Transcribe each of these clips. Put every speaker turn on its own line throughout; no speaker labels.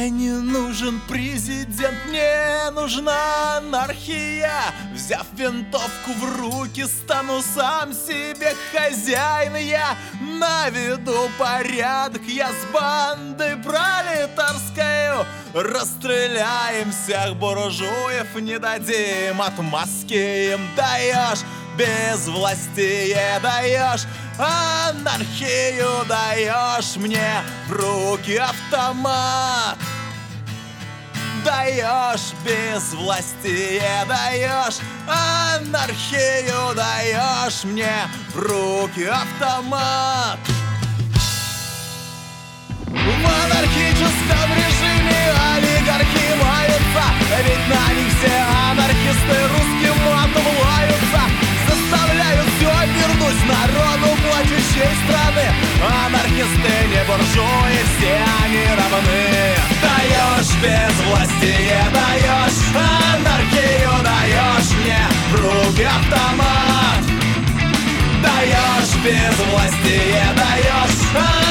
Мне не нужен президент, мне нужна анархия. Взяв винтовку в руки, стану сам себе хозяин. Я наведу порядок, я с бандой пролетарскою Расстреляем. Всех буржуев, не дадим отмазки им даешь без власти даешь Анархию даешь. Мне в руки автомат Даешь без власти даешь Анархию даешь мне в руки автомат. В анархическом режиме олигархи маются Ведь на них все анархисты русским матом все вернуть народу плачущей страны. Анархисты не буржуи, все они равны. Даешь без власти, даешь. Анархию Даешь мне в руки автомат. Даешь без власти, даешь.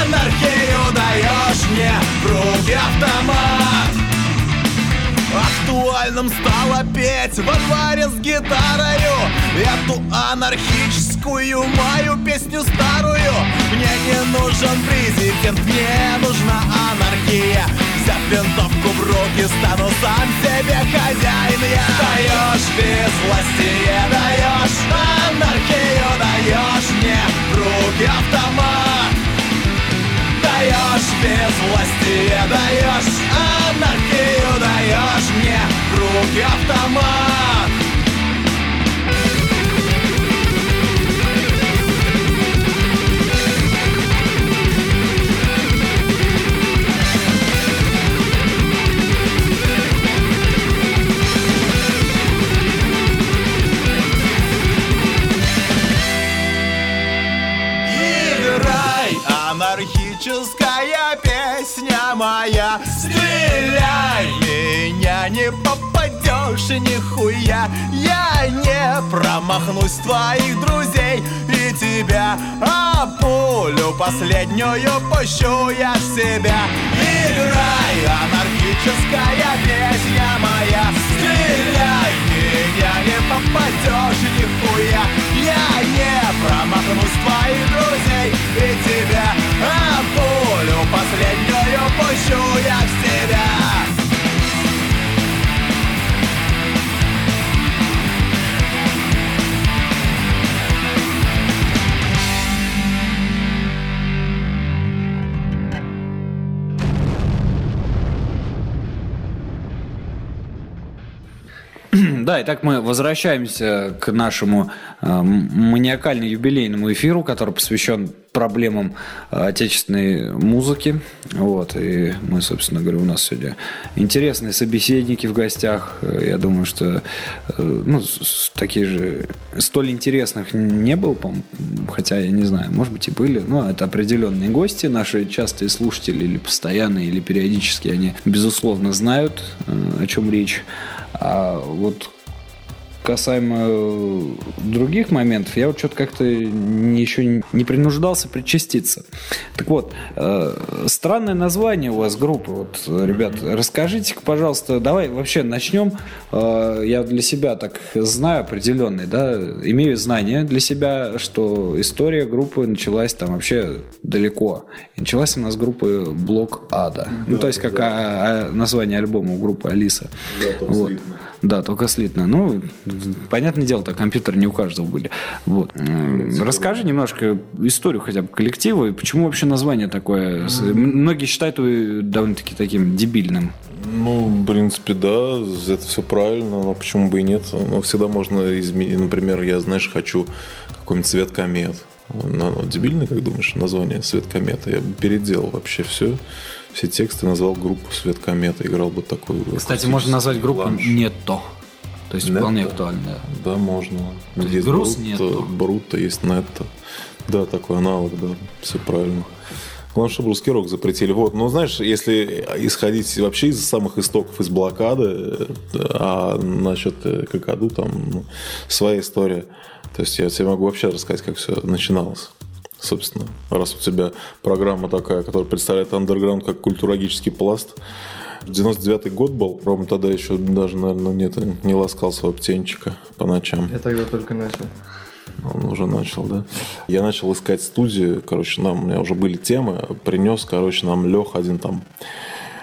Анархию Даешь мне в руки автомат Актуальным стало петь во дворе с гитарою. Эту анархическую мою песню старую. Мне не нужен президент, мне нужна анархия. Взяв винтовку в руки, стану сам себе хозяин я. Даешь без власти, даешь анархию Даешь мне в руки автомат Даешь без власти, даешь анархию Даешь мне в руки автомат нихуя. Я не промахнусь твоих друзей и тебя А пулю последнюю пущу я в себя. Играй, анархическая песня моя. Стреляй, меня не попадешь нихуя. Я не промахнусь твоих друзей и тебя А пулю последнюю пущу я в себя
Да, итак, мы возвращаемся к нашему э, маниакально-юбилейному эфиру, который посвящен проблемам э, отечественной музыки. Вот, и мы, собственно говоря, у нас сегодня интересные собеседники в гостях. Я думаю, что э, ну, такие же столь интересных не было, хотя я не знаю, может быть и были, но это определенные гости, наши частые слушатели или постоянные, или периодически, они, безусловно, знают, э, о чем речь. А вот касаемо э, других моментов, я вот что-то как-то еще не принуждался причаститься. Так вот, э, странное название у вас группы. Вот, ребят, расскажите пожалуйста, давай вообще начнем. Э, я для себя так знаю определенный, да, имею знания для себя, что история группы началась там вообще далеко. И началась у нас группа Блок Ада. Да, ну, то есть, как да. а, а, название альбома у группы Алиса.
Да, вот.
Да, только слитно. Ну, понятное дело, так компьютеры не у каждого были. Вот. Расскажи немножко историю хотя бы коллектива и почему вообще название такое. Многие считают его довольно-таки таким дебильным.
Ну, в принципе, да, это все правильно, но почему бы и нет? Но всегда можно изменить. Например, я, знаешь, хочу какой-нибудь цвет комет. Ну, дебильный, как думаешь, название «Свет кометы»? Я бы переделал вообще все все тексты, назвал группу «Свет комета», играл бы такой...
Кстати, можно назвать группу ланж. «Нетто». То есть Нетто. вполне актуально.
Да, можно.
То есть груз Брутто,
Брутто, есть Нетто. Да, такой аналог, да, все правильно. Главное, чтобы русский рок запретили. Вот. Но знаешь, если исходить вообще из самых истоков, из блокады, а насчет Какаду там ну, своя история. То есть я тебе могу вообще рассказать, как все начиналось собственно, раз у тебя программа такая, которая представляет андерграунд как культурологический пласт, 99 год был. Рома тогда еще даже, наверное, нет, не ласкал своего птенчика по ночам.
Я тогда только начал.
Он уже начал, да. Я начал искать студию, короче, нам, у меня уже были темы, принес, короче, нам Лех один там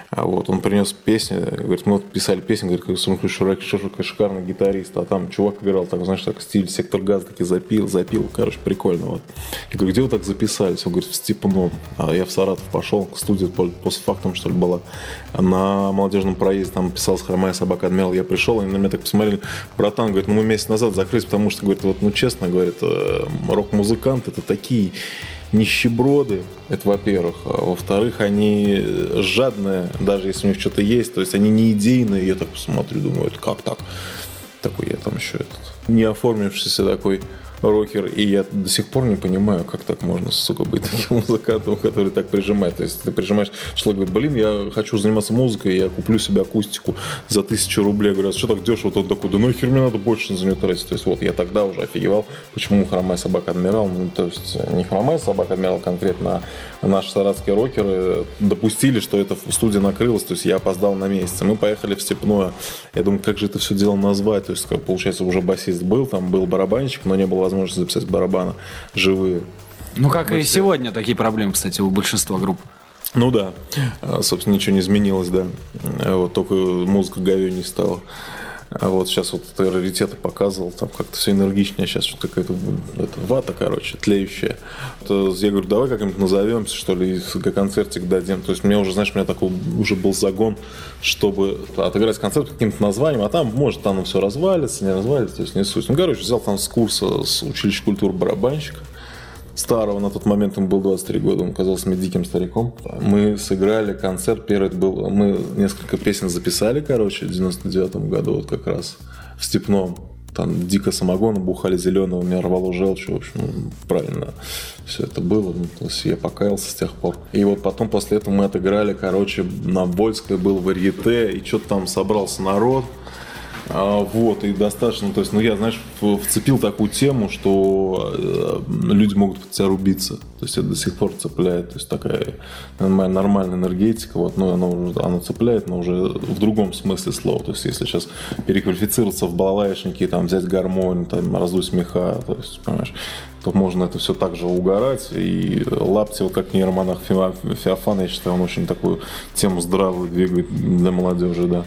а вот, он принес песни, говорит, мы писали песни, говорит, Сумху Шурак шикарный гитарист, а там чувак играл, так, знаешь, так стиль сектор газа таки запил, запил, короче, прикольно. Вот. Я говорю, где вы так записались? Он говорит, в Степаном. А я в Саратов пошел, к студии после фактом, что ли, была. На молодежном проезде там писалась хромая собака Адмирал. Я пришел, они на меня так посмотрели, братан, говорит, ну мы месяц назад закрылись, потому что, говорит, вот, ну честно, говорит, э, рок-музыканты это такие нищеброды, это во-первых. А во-вторых, они жадные, даже если у них что-то есть, то есть они не идейные. Я так посмотрю, думаю, это как так? Такой я там еще этот не оформившийся такой рокер, и я до сих пор не понимаю, как так можно, сука, быть таким музыкантом, который так прижимает. То есть ты прижимаешь, человек говорит, блин, я хочу заниматься музыкой, я куплю себе акустику за тысячу рублей. Говорят, что так дешево? Он такой, да ну хер мне надо больше за нее тратить. То есть вот я тогда уже офигевал, почему хромая собака адмирал. Ну, то есть не хромая собака адмирал конкретно, а наши саратские рокеры допустили, что это в студии накрылось. То есть я опоздал на месяц. Мы поехали в Степное. Я думаю, как же это все дело назвать? То есть, как, получается, уже басист был, там был барабанщик, но не было возможности записать барабаны живые.
Ну, как и сегодня такие проблемы, кстати, у большинства групп.
Ну да, а, собственно, ничего не изменилось, да. Вот только музыка говёней стала. А вот сейчас вот раритеты показывал, там как-то все энергичнее, сейчас что-то какая-то это, вата, короче, тлеющая. Это, я говорю, давай как-нибудь назовемся, что ли, и концертик дадим. То есть мне уже, знаешь, у меня такой уже был загон, чтобы отыграть концерт каким-то названием, а там, может, там все развалится, не развалится, то есть не суть. Ну, короче, взял там с курса с училища культуры барабанщика, старого, на тот момент ему был 23 года, он казался мне диким стариком. Мы сыграли концерт, первый был, мы несколько песен записали, короче, в 99 году вот как раз в Степном. Там дико самогона бухали зеленого, меня рвало желчь, в общем, правильно все это было. Ну, то есть я покаялся с тех пор. И вот потом после этого мы отыграли, короче, на Вольской был варьете, и что-то там собрался народ. А, вот, и достаточно, то есть, ну, я, знаешь, вцепил такую тему, что э, люди могут под тебя рубиться. То есть, это до сих пор цепляет. То есть, такая нормальная энергетика, вот, но она, она цепляет, но уже в другом смысле слова. То есть, если сейчас переквалифицироваться в балалайшники, там, взять гармонь, там, раздуть меха, то есть, понимаешь, то можно это все так же угорать. И Лапти, вот как нейромонах Феофан, я считаю, он очень такую тему здравую двигает для молодежи, да.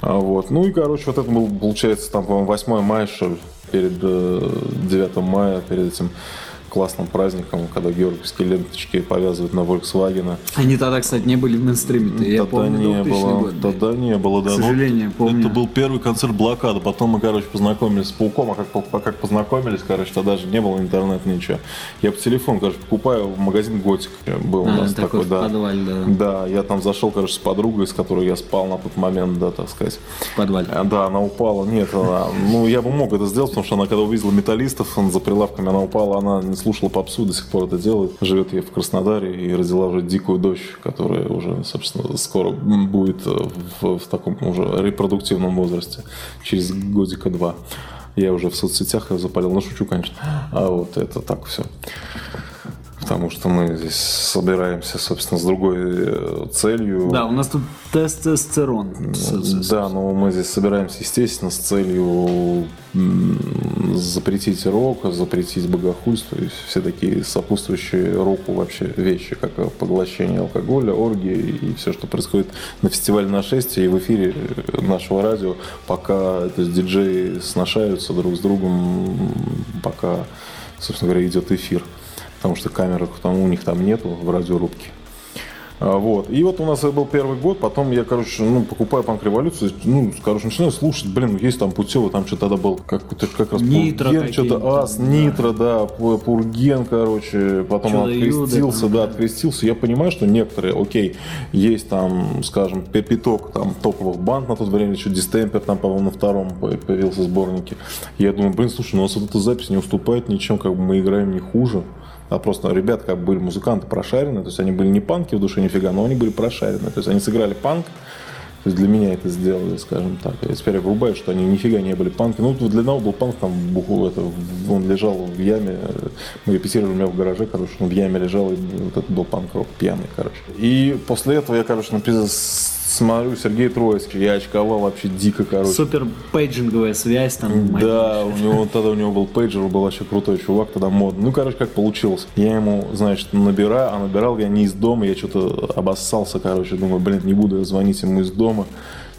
А, вот. Ну и, короче, вот это был, получается, там, по-моему, 8 мая, что ли, перед 9 э, мая, перед этим классным праздником, когда георгиевские ленточки повязывают на Volkswagen.
Они тогда, кстати, не были в мейнстриме.
Я тогда помню, не было. Год, тогда не было, да.
К сожалению,
ну,
помню.
Это был первый концерт блокады. Потом мы, короче, познакомились с Пауком. А как, как познакомились, короче, тогда же не было интернета, ничего. Я по телефону, короче, покупаю в магазин Готик. Был а, у нас такой, такой да.
подвале, да.
Да, я там зашел, короче, с подругой, с которой я спал на тот момент, да, так сказать.
В подвале.
А, да, она упала. Нет, она, ну, я бы мог это сделать, потому что она, когда увидела металлистов, за прилавками она упала, она слушала попсу, до сих пор это делает. Живет ей в Краснодаре и родила уже дикую дочь, которая уже, собственно, скоро будет в, в таком уже репродуктивном возрасте, через годика два. Я уже в соцсетях запалил, ну шучу, конечно. А вот это так все потому что мы здесь собираемся, собственно, с другой э, целью.
Да, у нас тут тестостерон.
Да, но мы здесь собираемся, естественно, с целью запретить рок, запретить богохульство и все такие сопутствующие року вообще вещи, как поглощение алкоголя, оргии и все, что происходит на фестивале нашествия и в эфире нашего радио, пока то есть, диджеи сношаются друг с другом, пока, собственно говоря, идет эфир потому что камеры там, у них там нету в радиорубке. А, вот. И вот у нас был первый год, потом я, короче, ну, покупаю панк революцию, ну, короче, начинаю слушать, блин, есть там Путева, там что-то тогда был, как, как раз
Нитро
Пурген, что-то Ас, да. Нитро, да, Пурген, короче, потом он открестился, Юда, да, открестился. Я понимаю, что некоторые, окей, есть там, скажем, пяток там топовых банд на тот время, еще Дистемпер там, по-моему, на втором появился сборнике. Я думаю, блин, слушай, ну у нас вот эта запись не уступает ничем, как бы мы играем не хуже а просто ребята как бы были музыканты прошаренные, то есть они были не панки в душе нифига, но они были прошаренные, то есть они сыграли панк, то есть для меня это сделали, скажем так. Я теперь врубаю, что они нифига не были панки. Ну, для одного был панк, там буху, это, он лежал в яме. Мы репетировали у меня в гараже, короче, он в яме лежал, и вот это был панк-рок пьяный, короче. И после этого я, короче, написал смотрю, Сергей Троицкий, я очковал вообще дико, короче.
Супер пейджинговая связь там.
Да, у него тогда у него был пейджер, был вообще крутой чувак, тогда модный. Ну, короче, как получилось. Я ему, значит, набираю, а набирал я не из дома, я что-то обоссался, короче, думаю, блин, не буду я звонить ему из дома.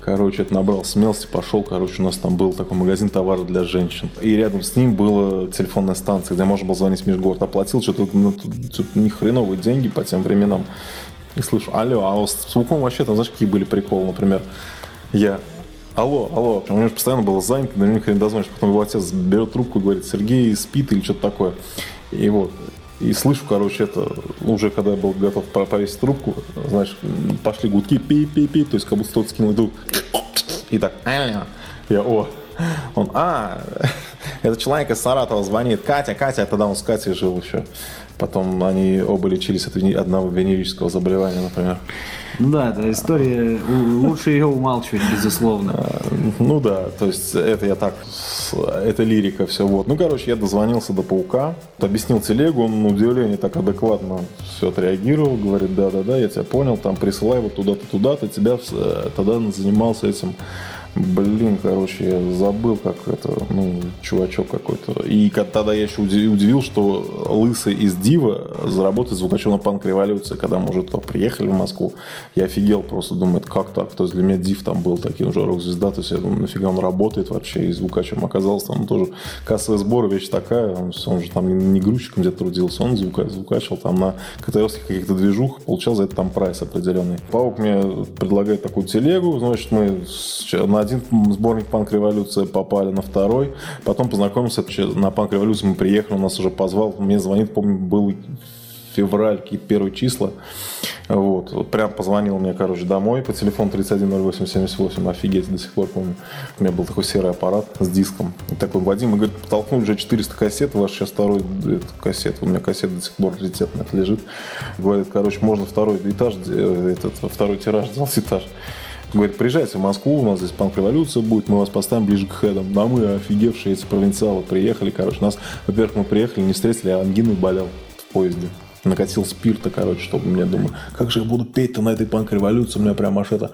Короче, это набрал смелости, пошел, короче, у нас там был такой магазин товаров для женщин. И рядом с ним была телефонная станция, где можно было звонить в межгород. Оплатил что-то, ну, тут, тут не хреновые деньги по тем временам. И слышу, алло, а с звуком вообще там, знаешь, какие были приколы, например, я Алло, алло. У него постоянно было занято, до него не дозвонишь. Потом его отец берет трубку и говорит, Сергей спит или что-то такое. И вот, и слышу, короче, это уже когда я был готов повесить трубку, знаешь, пошли гудки, пи-пи-пи, то есть как будто кто-то скинул иду. И так, я, о, он, а, это человек из Саратова звонит, Катя, Катя, тогда он с Катей жил еще. Потом они оба лечились от одного венерического заболевания, например.
Ну да, это история, лучше ее умалчивать, безусловно. А,
ну да, то есть это я так, это лирика, все вот. Ну, короче, я дозвонился до Паука, объяснил телегу, он на удивление так адекватно все отреагировал, говорит, да-да-да, я тебя понял, там присылай вот туда-то, туда-то, тебя э, тогда занимался этим Блин, короче, я забыл, как это, ну, чувачок какой-то. И тогда я еще удивил, что Лысый из Дива заработает звукачом на панк революции, когда мы уже туда приехали в Москву. Я офигел просто, думаю, как так? То есть для меня Див там был таким уже рок-звезда, то есть я думаю, нафига он работает вообще, и звукачем оказался там тоже кассовые сборы, вещь такая, он, он же там не грузчиком где-то трудился, он звука, звукачил там на КТРских каких-то движух, получал за это там прайс определенный. Паук мне предлагает такую телегу, значит, мы на один сборник «Панк Революция» попали на второй. Потом познакомился на «Панк Революцию», мы приехали, он нас уже позвал. Мне звонит, помню, был февраль, какие-то первые числа. Вот. прям позвонил мне, короче, домой по телефону 310878. Офигеть, до сих пор помню. У меня был такой серый аппарат с диском. И такой, Вадим, мы, говорит, потолкнули уже 400 кассет, у вас сейчас второй кассет. У меня кассет до сих пор раритетный это лежит. Говорит, короче, можно второй этаж, э, этот, второй тираж, сделать этаж. Говорит, приезжайте в Москву, у нас здесь панк-революция будет, мы вас поставим ближе к хедам. А мы офигевшие эти провинциалы приехали, короче. Нас, во-первых, мы приехали, не встретили, а ангиной болел в поезде. Накатил спирта, короче, чтобы мне, думаю, как же я буду петь-то на этой панк-революции, у меня прям аж это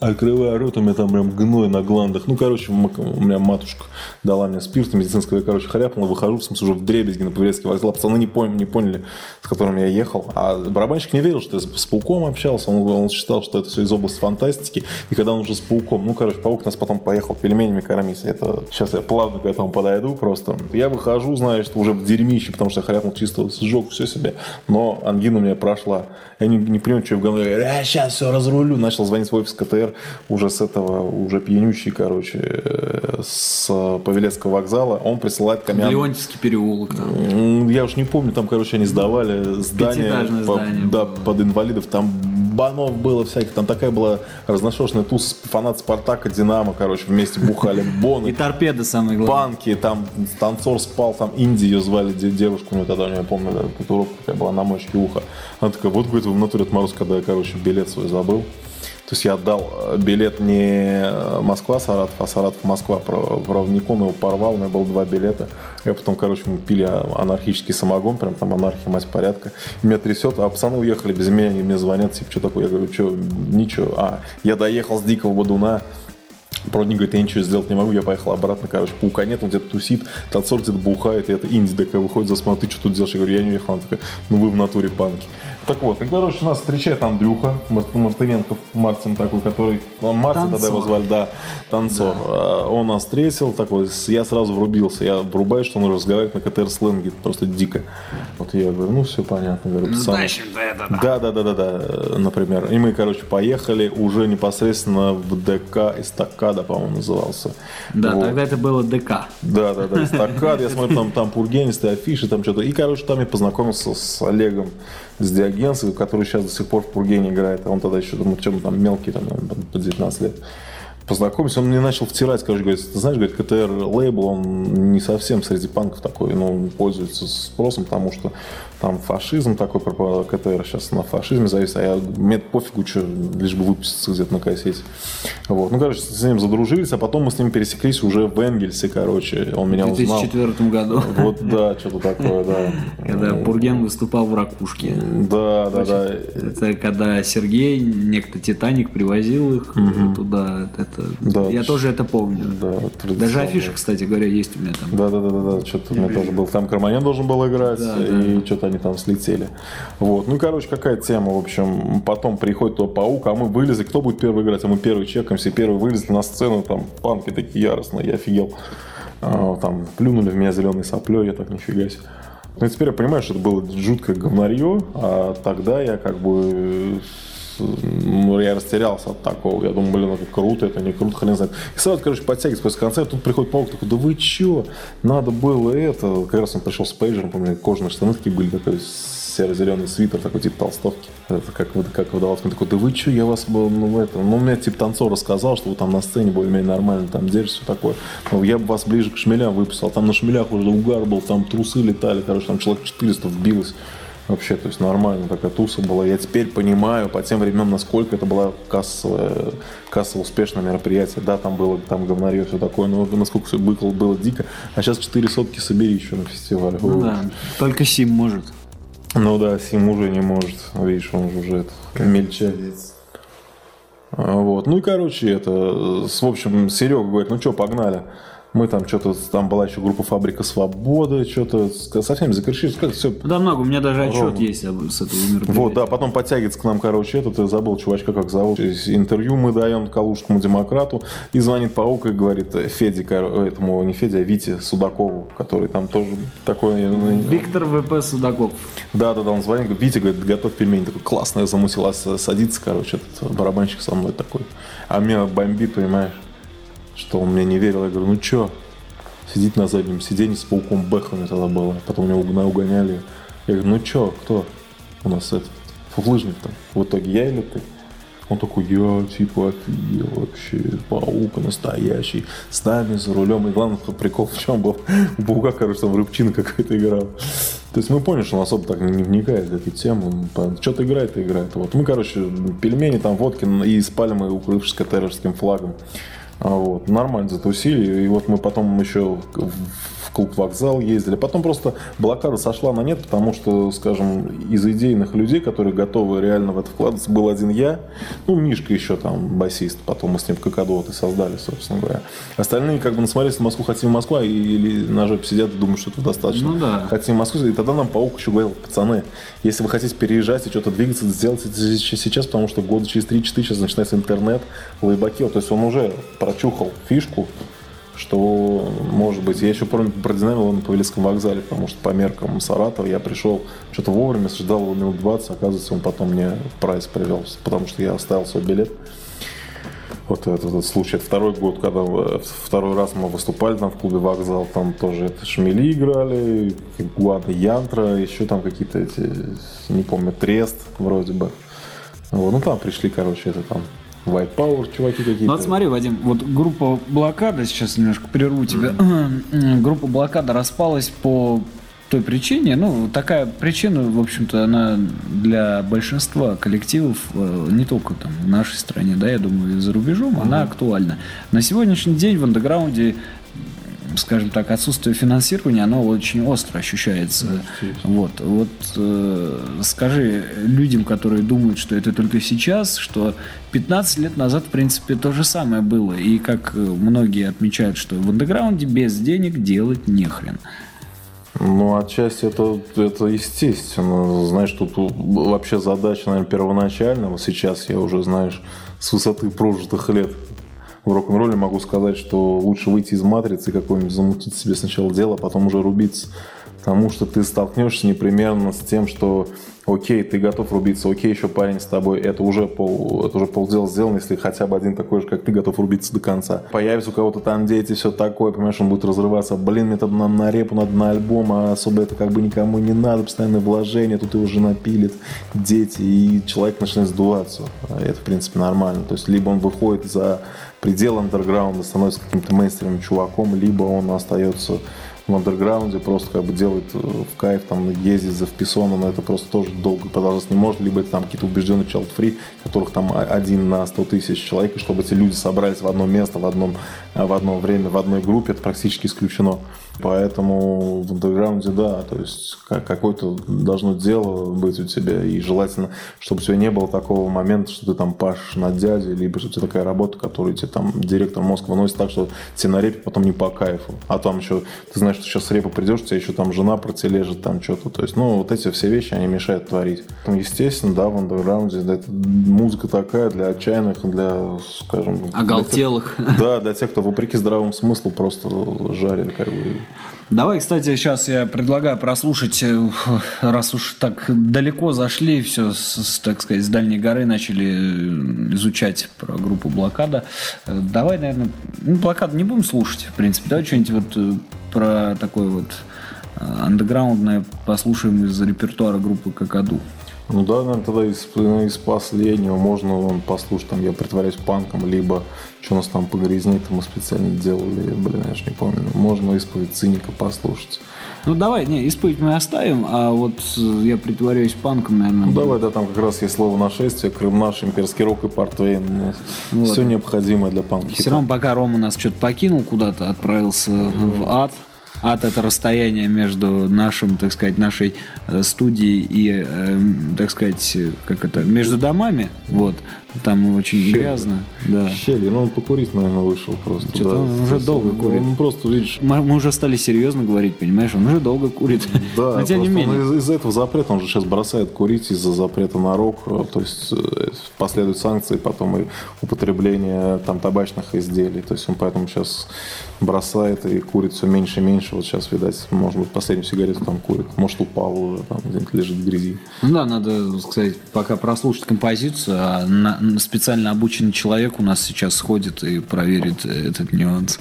Открываю рот, у меня там прям гной на гландах. Ну, короче, у меня матушка дала мне спирт медицинского, я, короче, хряпнул, выхожу, в смысле, уже в дребезги на Павелецкий вокзал. Пацаны не, поняли, не поняли, с которым я ехал. А барабанщик не верил, что я с пауком общался. Он, он считал, что это все из области фантастики. И когда он уже с пауком, ну, короче, паук нас потом поехал пельменями кормить. Это сейчас я плавно к этому подойду просто. Я выхожу, знаешь, уже в дерьмище, потому что я хряпнул чисто, сжег все себе. Но ангина у меня прошла. Я не, не понимаю, что я в голове. Я сейчас все разрулю. Начал звонить в офис КТР уже с этого, уже пьянющий, короче, э, с Павелецкого вокзала. Он присылает мне...
Леонтьевский переулок. Там.
Я уж не помню, там, короче, они сдавали здание, по, здание да, под инвалидов. Там банов было всяких. Там такая была разношерстная туз фанат Спартака, Динамо, короче, вместе бухали боны.
И торпеды самые главные.
Банки, там танцор спал, там Инди ее звали, девушку, у нее тогда, я помню, татуировка такая была на мочке уха. Она такая, вот, говорит, в натуре отмороз, когда я, короче, билет свой забыл. То есть я отдал э, билет не э, Москва-Саратов, а Саратов-Москва. В Равникон его порвал, у меня было два билета. Я потом, короче, мы пили анархический самогон, прям там анархия, мать порядка. Меня трясет, а пацаны уехали без меня, они мне звонят, типа, что такое? Я говорю, что, ничего. А, я доехал с Дикого Бадуна, Продник говорит, я ничего сделать не могу, я поехал обратно, короче, паука нет, он где-то тусит, танцор где-то бухает, и это инди такая выходит за смотри, ты что тут делаешь? Я говорю, я не уехал, она такая, ну вы в натуре панки. Так вот, и, короче, нас встречает Андрюха Мартыненков, Мартин такой, который... Он Мартин тогда его звали, да, танцор. Да. А, он нас встретил, такой, я сразу врубился. Я врубаю, что он разговаривает на КТР-сленге, просто дико. Вот я говорю, ну, все понятно. Говорю,
ну, дальше, да,
да, да, да, да, да, например. И мы, короче, поехали уже непосредственно в ДК Эстакада, по-моему, назывался.
Да, вот. тогда это было ДК.
Да, да, да, Эстакад. Я смотрю, там, там пургенистые афиши, там что-то. И, короче, там я познакомился с Олегом с Диогенцем, который сейчас до сих пор в Пургене играет, а он тогда еще, думаю, чем там мелкий, там, по 19 лет познакомился, он мне начал втирать, короче, говорит, ты знаешь, говорит, КТР лейбл, он не совсем среди панков такой, но он пользуется спросом, потому что там фашизм такой, КТР сейчас на фашизме зависит, а я, мне пофигу, что, лишь бы выпуститься где-то на кассете. Вот. Ну, короче, с ним задружились, а потом мы с ним пересеклись уже в Энгельсе, короче. Он меня
В
узнал.
2004 году.
Вот, да, что-то такое, да.
Когда Пурген выступал в Ракушке.
Да, да, да.
Это когда Сергей, некто Титаник, привозил их туда. Это,
Да.
Я тоже это помню.
Да,
Даже афиша, кстати говоря, есть у меня там.
Да, да, да, да, да. Что-то у меня тоже был. Там Карманен должен был играть,
Да,
и что-то они там слетели. Вот. Ну короче, какая тема, в общем, потом приходит тот паук, а мы вылезли. Кто будет первый играть? А мы первый чекаемся, первый вылезли на сцену, там панки такие яростные, я офигел. А, там плюнули в меня зеленой соплей, я так нифига себе. Ну и теперь я понимаю, что это было жуткое говнарье, а тогда я как бы я растерялся от такого. Я думаю, блин, это круто, это не круто, хрен знает. И сразу, короче, подтягиваюсь после концерта, тут приходит паук, такой, да вы чё? Надо было это. Как раз он пришел с пейджером, помню, кожаные штаны такие были, такой серо-зеленый свитер, такой типа толстовки. Это как, как выдавалось. Он такой, да вы чё, я вас был, ну, это, ну, мне типа танцор рассказал, что вы там на сцене более-менее нормально там держитесь, все такое. Ну, я бы вас ближе к шмелям выписал. Там на шмелях уже угар был, там трусы летали, короче, там человек 400 вбилось. Вообще, то есть нормально такая туса была. Я теперь понимаю по тем временам, насколько это была кассовое, кассово успешное мероприятие. Да, там было там говнарье, все такое, но насколько все было, было дико. А сейчас 4 сотки собери еще на фестивале.
Ну да, только Сим может.
Ну да, Сим уже не может. Видишь, он же уже это, мельчает. А, Вот. Ну и, короче, это, в общем, Серега говорит, ну что, погнали. Мы там что-то, там была еще группа «Фабрика Свободы», что-то с- со всеми закричишь, как все
Да много, у меня даже отчет
Ровно.
есть об- с этого мероприятия.
вот, да, потом подтягивается к нам, короче, этот, я забыл чувачка, как зовут. Интервью мы даем Калужскому демократу. И звонит паук и говорит э, Феде, кор- этому, не Феде, а Вите Судакову, который там тоже такой... э,
Виктор ВП Судаков.
Да, да, да, он звонит, говорит, Витя, говорит, готовь пельмени. Такой, классно, я замутил, а с- садится, короче, этот барабанщик со мной такой. А меня бомбит, понимаешь, что он мне не верил. Я говорю, ну чё, сидит на заднем сиденье с пауком Бэхлами тогда было. Потом меня угна- угоняли. Я говорю, ну чё, кто у нас этот фуфлыжник там? В итоге я или ты? Он такой, я типа офигел вообще, паук настоящий, с нами за рулем. И главный прикол в чем был, у паука, короче, там рыбчина какая-то играл. То есть мы поняли, что он особо так не вникает в эту тему. Что-то играет играет. Вот. Мы, короче, пельмени, там водки и с пальмой, укрывшись катеровским флагом. А Вот. Нормально затусили. И вот мы потом еще в клуб вокзал ездили. Потом просто блокада сошла на нет, потому что, скажем, из идейных людей, которые готовы реально в это вкладываться, был один я, ну, Мишка еще там, басист, потом мы с ним и создали, собственно говоря. Остальные как бы насмотрелись на Москву, хотим в Москву, а или на жопе сидят и думают, что это достаточно.
Ну да.
Хотим в Москву, и тогда нам Паук еще говорил, пацаны, если вы хотите переезжать и что-то двигаться, сделайте это сейчас, потому что года через 3-4 сейчас начинается интернет, лайбаки, то есть он уже прочухал фишку, что, может быть, я еще помню, продинамил его на Павелецком вокзале, потому что по меркам Саратова я пришел что-то вовремя, ждал его минут 20, оказывается, он потом мне прайс привел, потому что я оставил свой билет. Вот этот, этот случай, это второй год, когда второй раз мы выступали там в клубе «Вокзал», там тоже это шмели играли, Гуада Янтра, еще там какие-то эти, не помню, Трест вроде бы. Вот, ну там пришли, короче, это там White Power чуваки какие-то.
Ну вот смотри, Вадим, вот группа Блокада, сейчас немножко прерву тебя, группа Блокада распалась по той причине, ну, такая причина, в общем-то, она для большинства коллективов, э, не только там в нашей стране, да, я думаю, и за рубежом, она актуальна. На сегодняшний день в андеграунде скажем так, отсутствие финансирования, оно очень остро ощущается. Вот, вот э, скажи людям, которые думают, что это только сейчас, что 15 лет назад, в принципе, то же самое было. И как э, многие отмечают, что в андеграунде без денег делать нехрен.
Ну, отчасти это, это естественно. Знаешь, тут вообще задача, наверное, первоначальная. Вот сейчас я уже, знаешь, с высоты прожитых лет в рок-н-ролле могу сказать, что лучше выйти из матрицы и какое-нибудь замутить себе сначала дело, а потом уже рубиться. Потому что ты столкнешься непременно с тем, что окей, ты готов рубиться, окей, еще парень с тобой, это уже, пол, это уже полдела сделано, если хотя бы один такой же, как ты, готов рубиться до конца. Появится у кого-то там дети, все такое, понимаешь, он будет разрываться, блин, мне там на, на репу надо на альбом, а особо это как бы никому не надо, постоянное вложение, тут его жена пилит, дети, и человек начинает сдуваться. Это, в принципе, нормально. То есть, либо он выходит за предел андерграунда, становится каким-то мейнстримным чуваком, либо он остается в андерграунде просто как бы делает э, в кайф, там, ездить за вписоном, но это просто тоже долго продолжаться не может, либо это там какие-то убежденные child free, которых там один на 100 тысяч человек, и чтобы эти люди собрались в одно место, в, одном, э, в одно время, в одной группе, это практически исключено. Поэтому в андерграунде, да, то есть какое-то должно дело быть у тебя, и желательно, чтобы у тебя не было такого момента, что ты там пашешь на дяде, либо что у тебя такая работа, которую тебе там директор мозг выносит так, что тебе на репе потом не по кайфу. А там еще, ты знаешь, что сейчас репа придешь, у тебя еще там жена протележит, там что-то. То есть, ну, вот эти все вещи, они мешают творить. Ну, естественно, да, в андерграунде да, это музыка такая для отчаянных, для, скажем...
Оголтелых.
Для тех, да, для тех, кто вопреки здравому смыслу просто жарит, как бы,
Давай, кстати, сейчас я предлагаю прослушать, э, раз уж так далеко зашли, все, с, так сказать, с дальней горы начали э, изучать про группу Блокада. Э, давай, наверное, ну, Блокаду не будем слушать, в принципе. Давай что-нибудь вот про такое вот андеграундное послушаем из репертуара группы Какаду.
Ну да, наверное, тогда из, из последнего можно послушать, там, я притворяюсь панком, либо что у нас там по грязни мы специально делали, блин, я же не помню. Можно исповедь циника послушать.
Ну давай, не, исповедь мы оставим, а вот э, я притворяюсь панком, наверное.
Ну давай, да, там как раз есть слово нашествие, Крым наш, имперский рок и портвейн. Ну, вот. Все необходимое для панка.
Все равно пока Рома нас что-то покинул куда-то, отправился в ад, ад это расстояние между нашим, так сказать, нашей э, студией и, э, так сказать, как это, между домами, вот, там очень Щель. грязно. Да.
Щели, ну он покурить, наверное, вышел просто.
Что-то да. он уже долго курит.
Он просто, видишь...
Мы, мы уже стали серьезно говорить, понимаешь? Он уже долго курит.
Да, Но тем не менее. Из- из-за этого запрета, он же сейчас бросает курить из-за запрета на рок, э, то есть последуют санкции, потом и употребление там табачных изделий, то есть он поэтому сейчас бросает и курит все меньше и меньше. Вот сейчас, видать, может быть, последнюю сигарету там курит. Может, упал уже, там где-нибудь лежит в грязи.
Ну да, надо сказать, пока прослушать композицию, а на, специально обученный человек у нас сейчас сходит и проверит этот нюанс.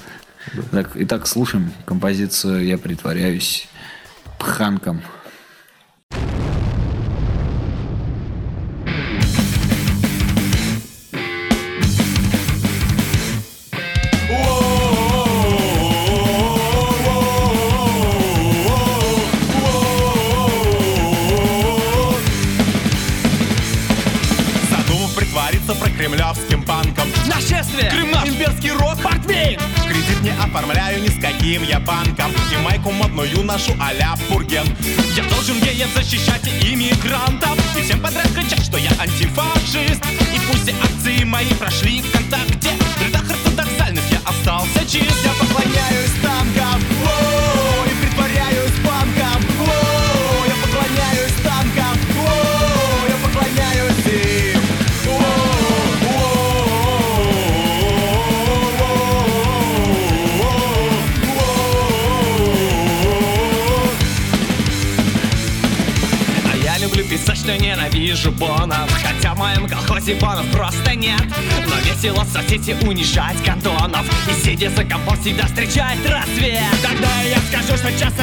Да. Так, итак, слушаем композицию «Я притворяюсь пханком».
Соцсети унижать кантонов И сидя за компом всегда встречать рассвет. Тогда я скажу, что часто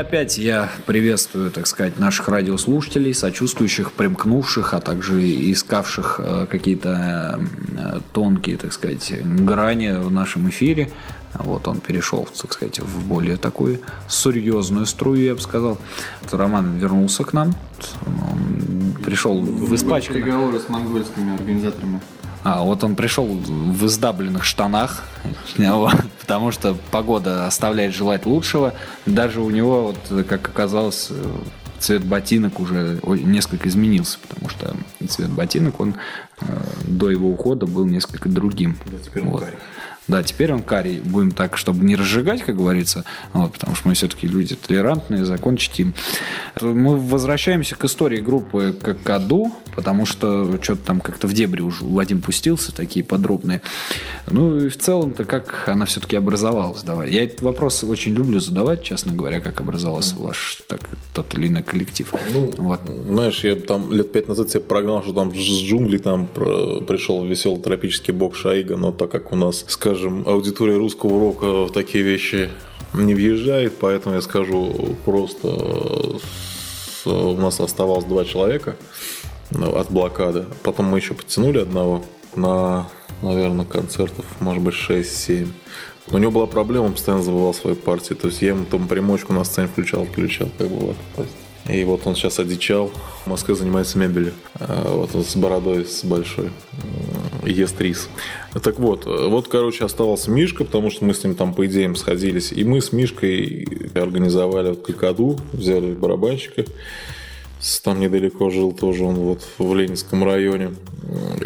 опять я приветствую, так сказать, наших радиослушателей, сочувствующих, примкнувших, а также искавших э, какие-то э, тонкие, так сказать, грани в нашем эфире. Вот он перешел, так сказать, в более такую серьезную струю, я бы сказал. Роман вернулся к нам. Он пришел в испачканных.
Переговоры с монгольскими организаторами.
А, вот он пришел в издабленных штанах, потому что погода оставляет желать лучшего. Даже у него, вот, как оказалось, цвет ботинок уже несколько изменился, потому что цвет ботинок, он э, до его ухода был несколько другим.
Да, теперь он
вот. Да, теперь он карий. Будем так, чтобы не разжигать, как говорится, вот, потому что мы все-таки люди толерантные, закон чтим. Мы возвращаемся к истории группы Какаду, потому что что-то там как-то в дебри уже Вадим пустился, такие подробные. Ну и в целом-то как она все-таки образовалась, давай. Я этот вопрос очень люблю задавать, честно говоря, как образовался ваш так, тот или иной коллектив.
Ну,
вот.
Знаешь, я там лет пять назад себе прогнал, что там с джунглей там пришел веселый тропический бог Шаига, но так как у нас, скажем, аудитория русского рока в такие вещи не въезжает, поэтому я скажу просто, у нас оставалось два человека ну, от блокады. Потом мы еще подтянули одного на, наверное, концертов, может быть, 6-7. Но у него была проблема, он постоянно забывал свои партии. То есть я ему там примочку на сцене включал, включал, как бы вот. И вот он сейчас одичал. В Москве занимается мебелью. А, Вот с бородой, с большой. Ест рис. Так вот, вот, короче, оставался Мишка, потому что мы с ним там по идеям сходились. И мы с Мишкой организовали вот Какаду, взяли барабанщика. Там недалеко жил тоже он вот в Ленинском районе.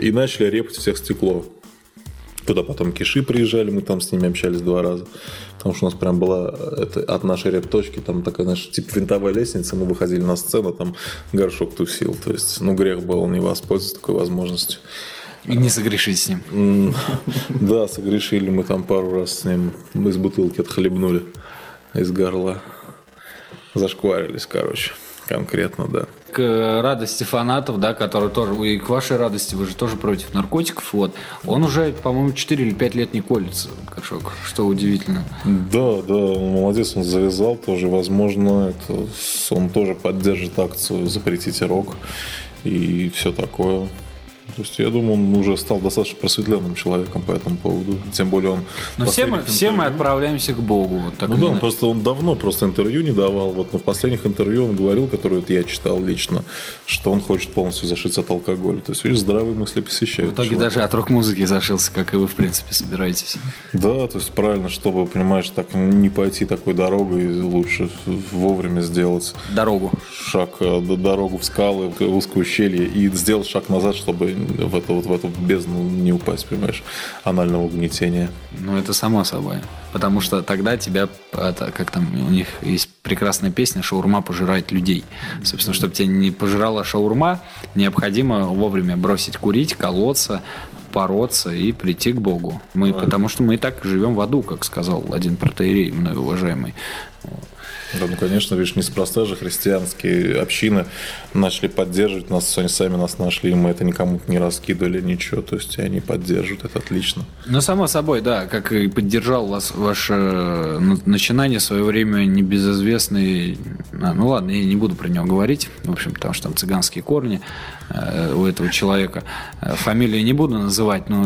И начали репать всех стекло. Туда потом киши приезжали, мы там с ними общались два раза. Потому что у нас прям была это, от нашей реп-точки там такая, знаешь, типа винтовая лестница, мы выходили на сцену, там горшок тусил. То есть, ну, грех было не воспользоваться такой возможностью.
И не согрешить с ним.
Да, согрешили мы там пару раз с ним. Мы из бутылки отхлебнули из горла. Зашкварились, короче. Конкретно, да.
К радости фанатов, да, которые тоже, и к вашей радости, вы же тоже против наркотиков, вот, он уже, по-моему, 4 или 5 лет не колется, Кашок, что удивительно.
Да, да, молодец, он завязал тоже. Возможно, это, он тоже поддержит акцию «Запретите рок» и все такое. То есть, я думаю, он уже стал достаточно просветленным человеком по этому поводу. Тем более он...
Но все мы,
последних
все мы
интервью-
отправляемся к Богу. Вот так
Ну да, он просто он давно просто интервью не давал. Вот, но в последних интервью он говорил, которые вот я читал лично, что он хочет полностью зашиться от алкоголя. То есть, видишь, здравые мысли посещают.
В итоге
человека.
даже от рок-музыки зашился, как и вы, в принципе, собираетесь.
Да, то есть правильно, чтобы, понимаешь, так не пойти такой дорогой, лучше вовремя сделать
Дорогу.
шаг, э, дорогу в скалы, в узкое ущелье и сделать шаг назад, чтобы в эту, вот в эту бездну не упасть, понимаешь, анального угнетения.
Ну, это само собой. Потому что тогда тебя, это, как там, у них есть прекрасная песня «Шаурма пожирает людей». Собственно, чтобы тебя не пожирала шаурма, необходимо вовремя бросить курить, колоться, бороться и прийти к Богу. Мы, потому что мы и так живем в аду, как сказал один протеерей, мной уважаемый.
Да, ну, конечно, видишь, неспроста же христианские общины начали поддерживать нас, они сами нас нашли, мы это никому не раскидывали, ничего, то есть они поддерживают, это отлично.
Ну, само собой, да, как и поддержал вас ваше э, ну, начинание в свое время небезызвестный... ну ладно, я не буду про него говорить, в общем, потому что там цыганские корни э, у этого человека. Э, Фамилию не буду называть, но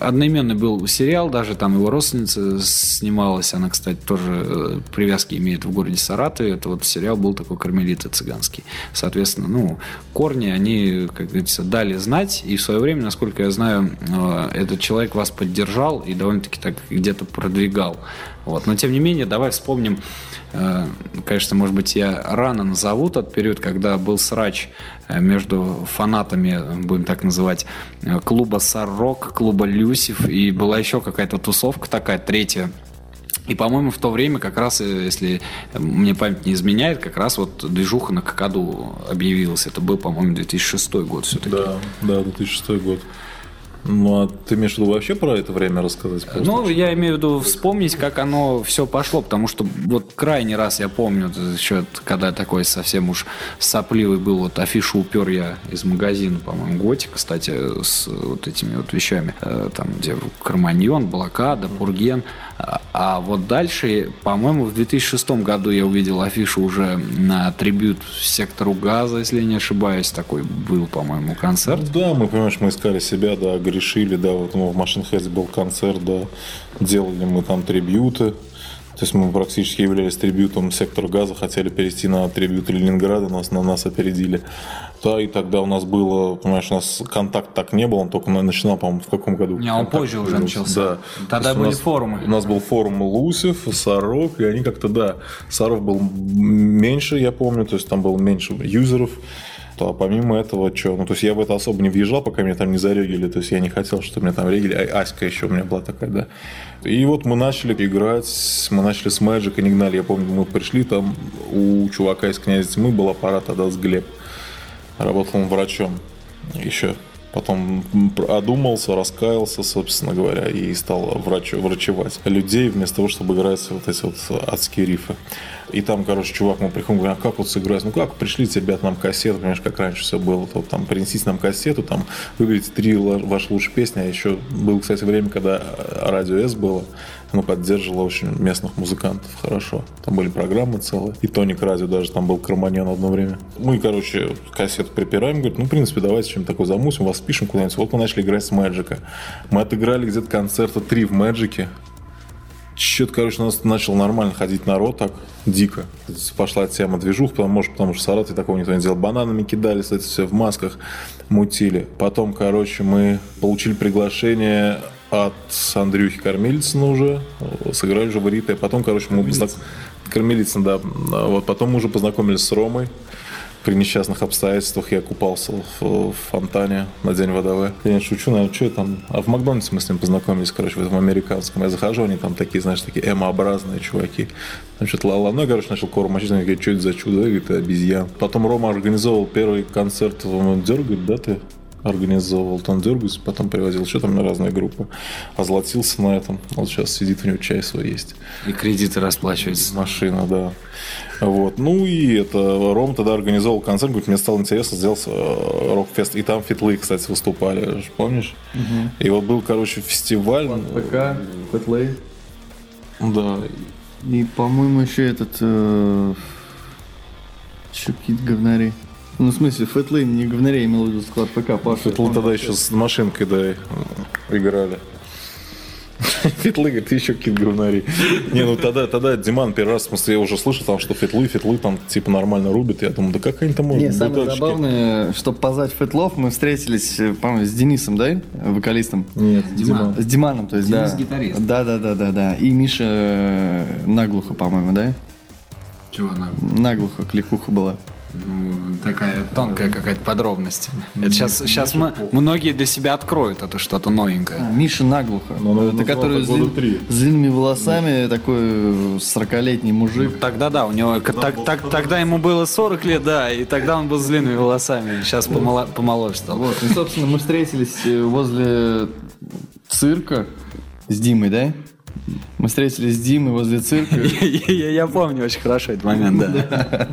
одноименный был сериал, даже там его родственница снималась, она, кстати, тоже э, привязки имеет в городе Саратове. Это вот сериал был такой кармелиты цыганский. Соответственно, ну, корни, они, как говорится, дали знать, и в свое время, насколько я знаю, этот человек вас поддержал и довольно-таки так где-то продвигал. Вот. Но, тем не менее, давай вспомним, э, конечно, может быть, я рано назову тот период, когда был срач э, между фанатами, будем так называть, э, клуба Саррок, клуба Люсиф, и была еще какая-то тусовка такая, третья, и, по-моему, в то время как раз, если мне память не изменяет, как раз вот движуха на Какаду объявилась. Это был, по-моему, 2006 год все-таки.
Да, да, 2006 год. Ну, а ты имеешь в виду вообще про это время рассказать? просто?
Ну, я имею в виду вспомнить, как оно все пошло, потому что вот крайний раз я помню, еще когда такой совсем уж сопливый был, вот афишу упер я из магазина, по-моему, Готик, кстати, с вот этими вот вещами, э, там, где Карманьон, Блокада, Пурген, А- А вот дальше, по-моему, в 2006 году я увидел афишу уже на трибют сектору газа, если я не ошибаюсь. Такой был, по-моему, концерт.
Ну Да, мы, понимаешь, мы искали себя, да, грешили, да, вот ну, в Heads был концерт, да, делали мы там трибюты. То есть мы практически являлись трибютом сектора газа, хотели перейти на трибют Ленинграда, нас на нас опередили. Да, и тогда у нас было, понимаешь, у нас контакт так не был, он только начинал, по-моему, в каком году?
Не, он позже уже
появился.
начался.
Да.
Тогда
То есть у
были
нас-
форумы.
У нас был форум Лусев, Саров, и они как-то, да, Саров был меньше, я помню, то есть там было меньше юзеров. А помимо этого, что, ну, то есть я в это особо не въезжал, пока меня там не зарегили, то есть я не хотел, чтобы меня там регили, а Аська еще у меня была такая, да. И вот мы начали играть, мы начали с Magic и не гнали, я помню, мы пришли, там у чувака из «Князя тьмы» был аппарат тогда с Глеб, работал он врачом еще. Потом одумался, раскаялся, собственно говоря, и стал врач, врачевать людей вместо того, чтобы играть вот эти вот адские рифы. И там, короче, чувак, мы приходим, говорим, а как вот сыграть? Ну как, пришлите, ребят, нам кассету, понимаешь, как раньше все было. То, там, принесите нам кассету, там, выберите три ваши лучшие песни. А еще было, кстати, время, когда радио С было, оно поддерживало очень местных музыкантов хорошо. Там были программы целые. И Тоник Радио даже там был Карманьон одно время. Мы, короче, кассету припираем, говорит, ну, в принципе, давайте чем-то такое замусим, вас пишем куда-нибудь. Вот мы начали играть с Мэджика. Мы отыграли где-то концерта три в Мэджике. Что-то, короче, у нас начал нормально ходить народ так, дико. Пошла тема движух, потому, может, потому что в Саратове такого никто не делал. Бананами кидались, это все в масках мутили. Потом, короче, мы получили приглашение от Андрюхи Кормилицына уже. Сыграли уже в Рита. Потом, короче, мы познак- Кормилицын, да. Вот потом мы уже познакомились с Ромой. При несчастных обстоятельствах я купался в, в фонтане на День ВДВ. Я не шучу, наверное, что я там... А в Макдональдсе мы с ним познакомились, короче, в этом американском. Я захожу, они там такие, знаешь, такие эмо-образные чуваки. Там что-то ла Ну, я, короче, начал кору мочить. Они говорят, что это за чудо? Я говорю, это обезьян. Потом Рома организовал первый концерт, он дергает, да, ты? организовывал там Дергус, потом привозил еще там на разные группы. Озолотился на этом. Вот сейчас сидит, у него чай свой есть.
И кредиты расплачиваются.
Машина, да. Вот. Ну и это Ром тогда организовал концерт, говорит, мне стало интересно, сделал э, рок-фест. И там фитлы, кстати, выступали, помнишь? И вот был, короче, фестиваль.
ПК, Фэтлей.
Да.
И, по-моему, еще этот... Э... Какие-то говнари. Ну, в смысле, Фэтлей не говнари, я имел в виду склад ПК, Паша.
Фитлы тогда еще с машинкой, да, играли. Фитлы, говорит, еще какие-то говнари. Не, ну тогда, тогда Диман первый раз, в смысле, я уже слышал, там, что фитлы, фитлы там типа нормально рубят. Я думаю, да как они там могут?
Не, самое
бутылочки?
забавное, чтобы позвать Фэтлов, мы встретились, э, по-моему, с Денисом, да, вокалистом?
Нет,
Диман.
С Диманом, то есть,
Денис
да.
гитарист.
Да, да, да, да, да. И Миша э, наглухо, по-моему, да?
Чего она?
Наглухо кликуха была.
Ну, такая тонкая какая-то подробность. Это сейчас, сейчас мы, многие для себя откроют это что-то новенькое.
Миша наглухо.
Ну, ну,
это
ну,
который с, длин- длинными волосами, такой 40-летний мужик.
Тогда да, у него так- так- тогда ему было 40 лет, да, и тогда он был с длинными волосами. Сейчас помоло- помоложе стал.
Вот, и, собственно, мы встретились э, возле цирка с Димой, да? Мы встретились с Димой возле цирка.
Я помню очень хорошо этот момент, да.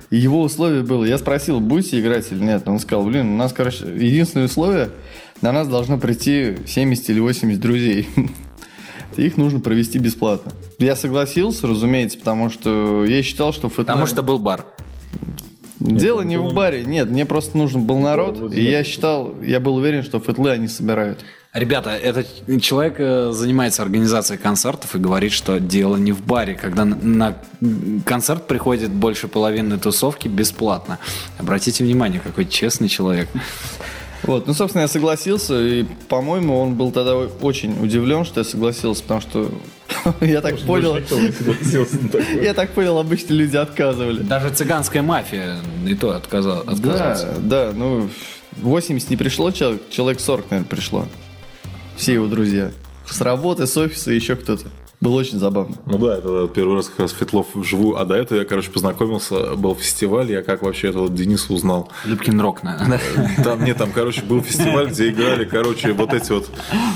Его условие было, я спросил, будете играть или нет. Он сказал, блин, у нас, короче, единственное условие, на нас должно прийти 70 или 80 друзей. Их нужно провести бесплатно. Я согласился, разумеется, потому что я считал, что
Потому что был бар.
Дело не в баре, нет, мне просто нужен был народ, и я считал, я был уверен, что фэтлы они собирают.
Ребята, этот человек э, занимается организацией концертов и говорит, что дело не в баре, когда на- концерт приходит больше половины тусовки бесплатно. Обратите внимание, какой честный человек.
Вот, ну, собственно, я согласился, и, по-моему, он был тогда очень удивлен, что я согласился, потому что я так понял, я так понял, обычно люди отказывали.
Даже цыганская мафия и то отказал, отказался.
Да, да, ну, 80 не пришло человек, человек 40, наверное, пришло. Все его друзья. С работы, с офиса, еще кто-то. Было очень забавно.
Ну да, это первый раз как раз Фетлов вживую. А до этого я, короче, познакомился, был фестиваль, я как вообще этого Дениса узнал.
Любкин рок, наверное.
Там, нет, там, короче, был фестиваль, где играли, короче, вот эти вот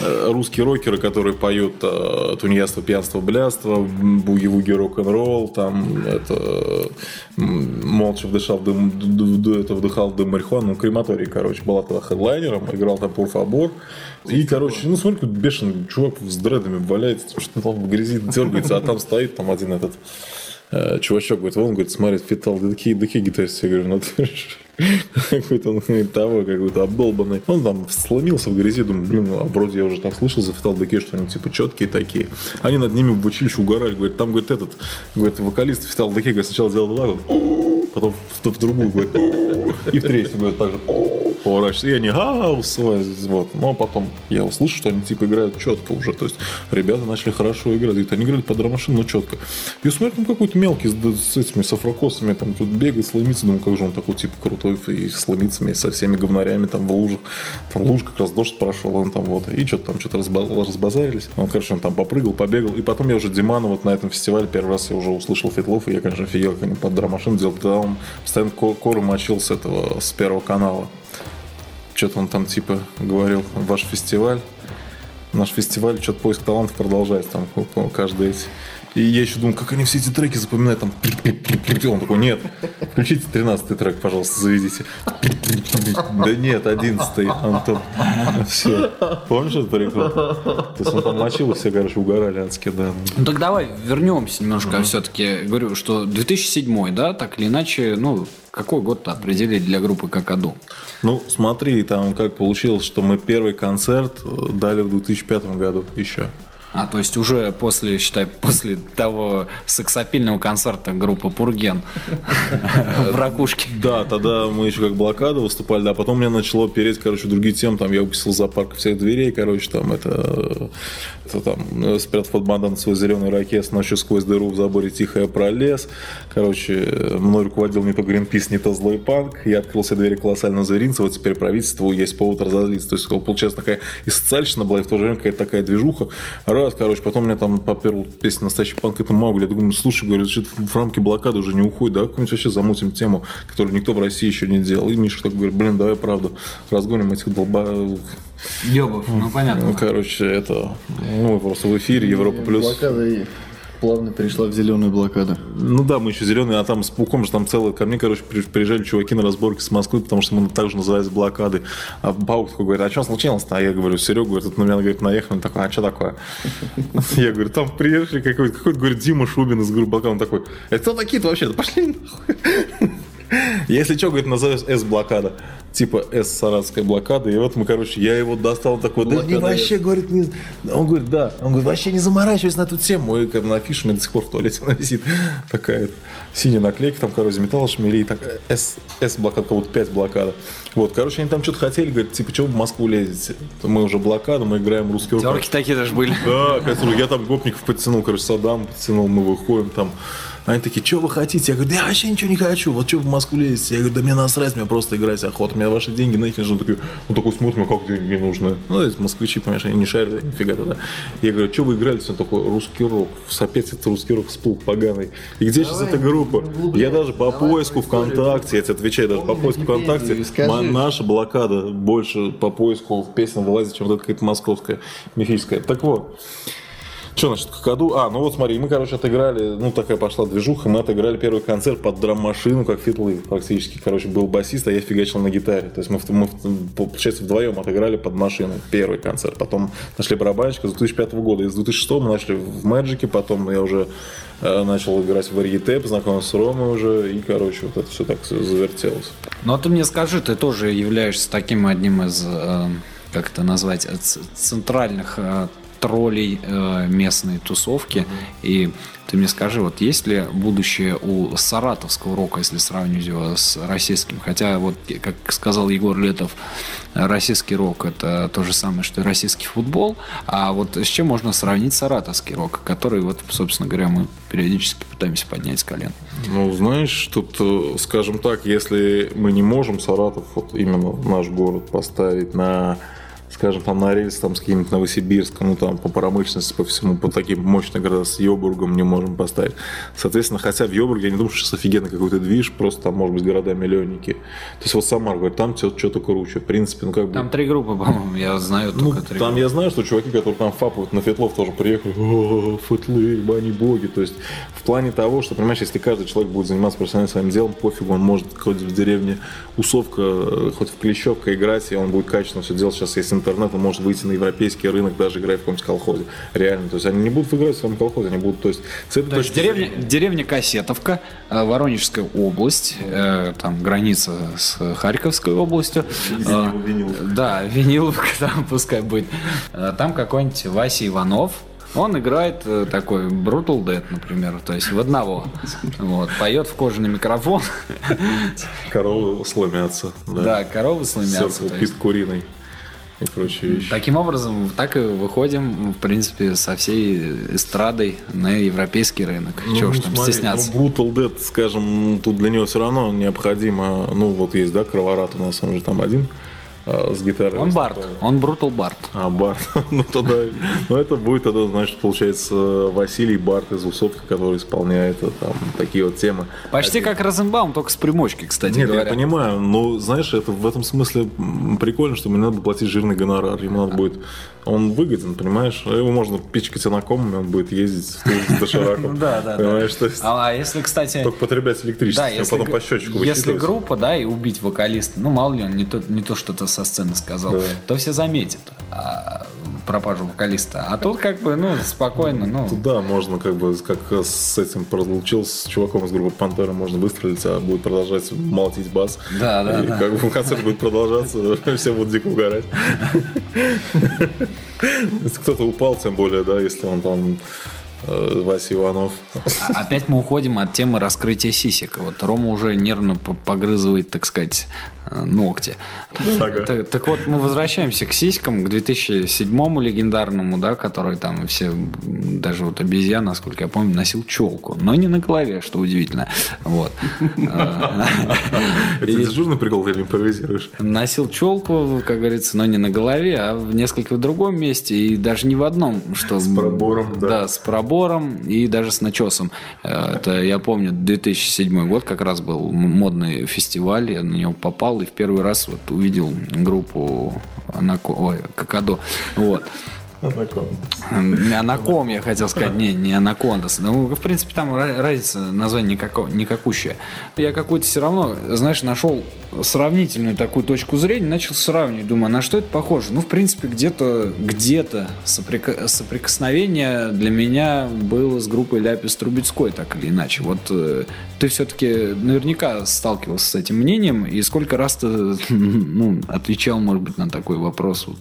э, русские рокеры, которые поют э, тунеядство, пьянство, блядство, буги-вуги, рок-н-ролл, там, это, молча вдыхал дым, это вдыхал дым марихуаны, ну, крематорий, короче, была тогда хедлайнером, играл там Пурфабор, и, короче, ну, смотри, какой бешеный чувак с дредами валяется, что там в грязи дергается, а там стоит там один этот э, чувачок, говорит, вон, говорит, смотри, фитал, да какие, гитаристы. Я говорю, ну ты какой-то он того, какой-то обдолбанный. Он там сломился в грязи, думаю, блин, ну, а вроде я уже так слышал за Деке, что они типа четкие такие. Они над ними в училище угорали, говорит, там, говорит, этот, говорит, вокалист фитал говорит, сначала сделал два, говорит, потом в, в другую, говорит, и в третью, говорит, так же поворачивается. И они гаус, вот. Но потом я услышу, что они типа играют четко уже. То есть ребята начали хорошо играть. Говорит, они играли под драм но четко. И смотрю, там какой-то мелкий с, с этими софрокосами там тут бегает, сломится. Думаю, как же он такой типа крутой и сломится вместе со всеми говнарями там в лужах. Там луж как раз дождь прошел, он там вот. И что-то там что-то разбазарились. Он, короче, он там попрыгал, побегал. И потом я уже Димана вот на этом фестивале первый раз я уже услышал Фитлов, и я, конечно, офигел, как они под драм делал. Тогда он постоянно кору мочил с этого, с первого канала что-то он там типа говорил, ваш фестиваль, наш фестиваль, что-то поиск талантов продолжается там каждый эти. И я еще думаю, как они все эти треки запоминают, там, он такой, нет, включите 13 трек, пожалуйста, заведите. Да нет, 11 Антон. Все. Помнишь этот прикол? То есть он там мочил, все, короче, угорали адски, да.
Ну так давай вернемся немножко, все-таки говорю, что 2007, да, так или иначе, ну, какой год-то определили для группы Какаду?
Ну, смотри, там как получилось, что мы первый концерт дали в 2005 году еще.
А, то есть уже после, считай, после того сексапильного концерта группы Пурген в Ракушке.
Да, тогда мы еще как блокада выступали, да, потом меня начало переть, короче, другие темы, там я выписал зоопарк всех дверей, короче, там это, это там э, спрятав под бандан свой зеленый ракет, ночью сквозь дыру в заборе тихо я пролез, короче, мной руководил не то Гринпис, не то злой панк, я открыл все двери колоссального зверинца, вот теперь правительству есть повод разозлиться, то есть получается такая и социальщина была, и в то же время какая-то такая движуха, раз, короче, потом мне там поперл песня «Настоящий панк» это Маугли. Я думаю, слушай, говорю, что в рамки блокады уже не уходит, да, какую-нибудь вообще замутим тему, которую никто в России еще не делал. И Миша так говорит, блин, давай, правда, разгоним этих долба...
Ёбов, ну понятно.
Ну, короче, это, ну, просто в эфире Европа плюс.
Блокада плавно перешла в зеленую блокаду.
Ну да, мы еще зеленые, а там с пауком же там целое. Ко мне, короче, приезжали чуваки на разборки с Москвы, потому что мы также назывались блокады. А паук такой говорит, а что случилось-то? А я говорю, Серега, говорит, на меня, говорит, наехал. Он такой, а что такое? Я говорю, там приехали какой-то, какой-то, говорит, Дима Шубин из группы блокады. Он такой, это кто такие-то вообще? Пошли нахуй. Если что, говорит, назовешь С-блокада. Типа С-саратская блокада. И вот мы, короче, я его достал такой, да не вообще, говорит, не... Он говорит, да. Он говорит, вообще не заморачивайся на эту тему. И как на афише у меня до сих пор в туалете она висит. Такая синяя наклейка, там коррозия металла, шмели, так, С, С-блокада, как будто 5 блокада. Вот, короче, они там что-то хотели, говорят, типа, чего в Москву лезете? Мы уже блокада, мы играем русский рок.
Терки такие даже были.
Да, я там гопников подтянул, короче, Саддам подтянул, мы выходим там. Они такие, что вы хотите? Я говорю, да я вообще ничего не хочу. Вот что в Москву лезете? Я говорю, да мне насрать, мне просто играть охота. Мне ваши деньги нахер же. Он такой, он такой смотрит, как деньги нужны. Ну, эти москвичи, понимаешь, они не шарят, нифига тогда. Я говорю, что вы играли? Он такой, русский рок. Опять это русский рок всплыл поганый. И где сейчас эта группа? Я даже по поиску ВКонтакте, я тебе отвечаю, даже по поиску ВКонтакте, наша блокада больше по поиску в песням вылазит, чем вот эта какая-то московская, мифическая. Так вот, что значит какаду? А, ну вот смотри, мы, короче, отыграли, ну такая пошла движуха, мы отыграли первый концерт под драм-машину, как фитлы практически. Короче, был басист, а я фигачил на гитаре. То есть мы, мы получается, вдвоем отыграли под машину первый концерт. Потом нашли барабанщика с 2005 года. Из 2006 мы начали в Мэджике, потом я уже э, начал играть в Варьете, познакомился с Ромой уже, и, короче, вот это все так завертелось.
Ну, а ты мне скажи, ты тоже являешься таким одним из, э, как это назвать, центральных э, троллей э, местной тусовки. Mm-hmm. И ты мне скажи, вот есть ли будущее у саратовского рока, если сравнивать его с российским? Хотя, вот, как сказал Егор Летов, российский рок это то же самое, что и российский футбол. А вот с чем можно сравнить саратовский рок, который, вот, собственно говоря, мы периодически пытаемся поднять с колен?
Ну, знаешь, тут, э, скажем так, если мы не можем Саратов, вот именно наш город, поставить на скажем, там на рельс там, с каким-нибудь Новосибирском, ну там по промышленности, по всему, по таким мощным городам с Йобургом не можем поставить. Соответственно, хотя в Йобурге я не думаю, что сейчас офигенно какой-то движ, просто там, может быть, города-миллионники. То есть вот Самар говорит, там что-то круче. В принципе, ну как бы...
Там три группы, по-моему, я знаю
ну,
только три
Там группы. я знаю, что чуваки, которые там фапают на Фетлов тоже приехали, о, Фетлы, бани боги. То есть в плане того, что, понимаешь, если каждый человек будет заниматься профессиональным своим делом, пофигу, он может хоть в деревне Усовка, хоть в Клещевка играть, и он будет качественно все делать. Сейчас, если интернет, он может выйти на европейский рынок, даже играя в каком-нибудь колхозе. Реально. То есть они не будут играть в своем колхозе, они будут, то есть, с этой
То есть
точки
деревня, деревня Кассетовка, э, Воронежская область, э, там граница с Харьковской областью. Э,
Виниловка.
Да, Виниловка там пускай будет. Э, Там какой-нибудь Вася Иванов, он играет э, такой Brutal Dead, например, то есть в одного. Вот, поет в кожаный микрофон.
коровы сломятся. Да,
Да, коровы сломятся.
Pit
есть.
куриной и прочие вещи.
Таким образом, так и выходим, в принципе, со всей эстрадой на европейский рынок. Чего уж там
смотри,
стесняться.
Ну, Brutal Dead, скажем, тут для него все равно необходимо, ну, вот есть, да, Кроворат у нас, он же там один а, с гитарой.
Он Барт, он Брутал Барт.
А, Барт. ну, тогда, ну, это будет тогда, значит, получается, Василий Барт из Усовка, который исполняет э, там такие вот темы.
Почти как Розенбаум, только с примочки, кстати
Нет,
говоря.
я понимаю, но, знаешь, это в этом смысле прикольно, что мне надо платить жирный гонорар. Ему надо будет... Он выгоден, понимаешь? Его можно пичкать анакомами, он будет ездить с дошираком.
Да, да, да.
Понимаешь, то есть
А, а если, кстати,
только потреблять электричество,
да,
а
если,
потом по счетчику
если группа, да, и убить вокалиста, ну, мало ли он не то, не то что-то со сцены сказал,
Да.
то все заметят а, пропажу вокалиста. А тут как бы, ну, спокойно, ну,
Да, можно как бы, как с этим разлучился с чуваком из группы Пантера, можно выстрелить, а будет продолжать молотить бас.
Да, да,
И
да.
как бы концерт будет продолжаться, все будут дико угорать. Если кто-то упал, тем более, да, если он там Вася Иванов.
А- Опять мы уходим от темы раскрытия сисек. Вот Рома уже нервно по- погрызывает, так сказать, э, ногти.
Ага.
Так, так вот, мы возвращаемся к сиськам, к 2007 легендарному, да, который там все, даже вот обезьян, насколько я помню, носил челку. Но не на голове, что удивительно. Вот. Э,
Это дежурный прикол или импровизируешь?
Носил челку, как говорится, но не на голове, а в несколько в другом месте, и даже не в одном, что... С
пробором, да.
Да, с пробором и даже с начесом. Э, Это, я помню, 2007 год как раз был модный фестиваль, я на него попал и в первый раз вот увидел группу Анако... Ой. Не Анаком, я хотел сказать, не, не Анакондас. Ну, в принципе, там ра- разница название никако- никакущая. Я какую-то все равно, знаешь, нашел сравнительную такую точку зрения, начал сравнивать, думаю, на что это похоже? Ну, в принципе, где-то, где-то соприка- соприкосновение для меня было с группой Ляпис Трубецкой, так или иначе. Вот э, ты все-таки наверняка сталкивался с этим мнением, и сколько раз ты ну, отвечал, может быть, на такой вопрос, вот,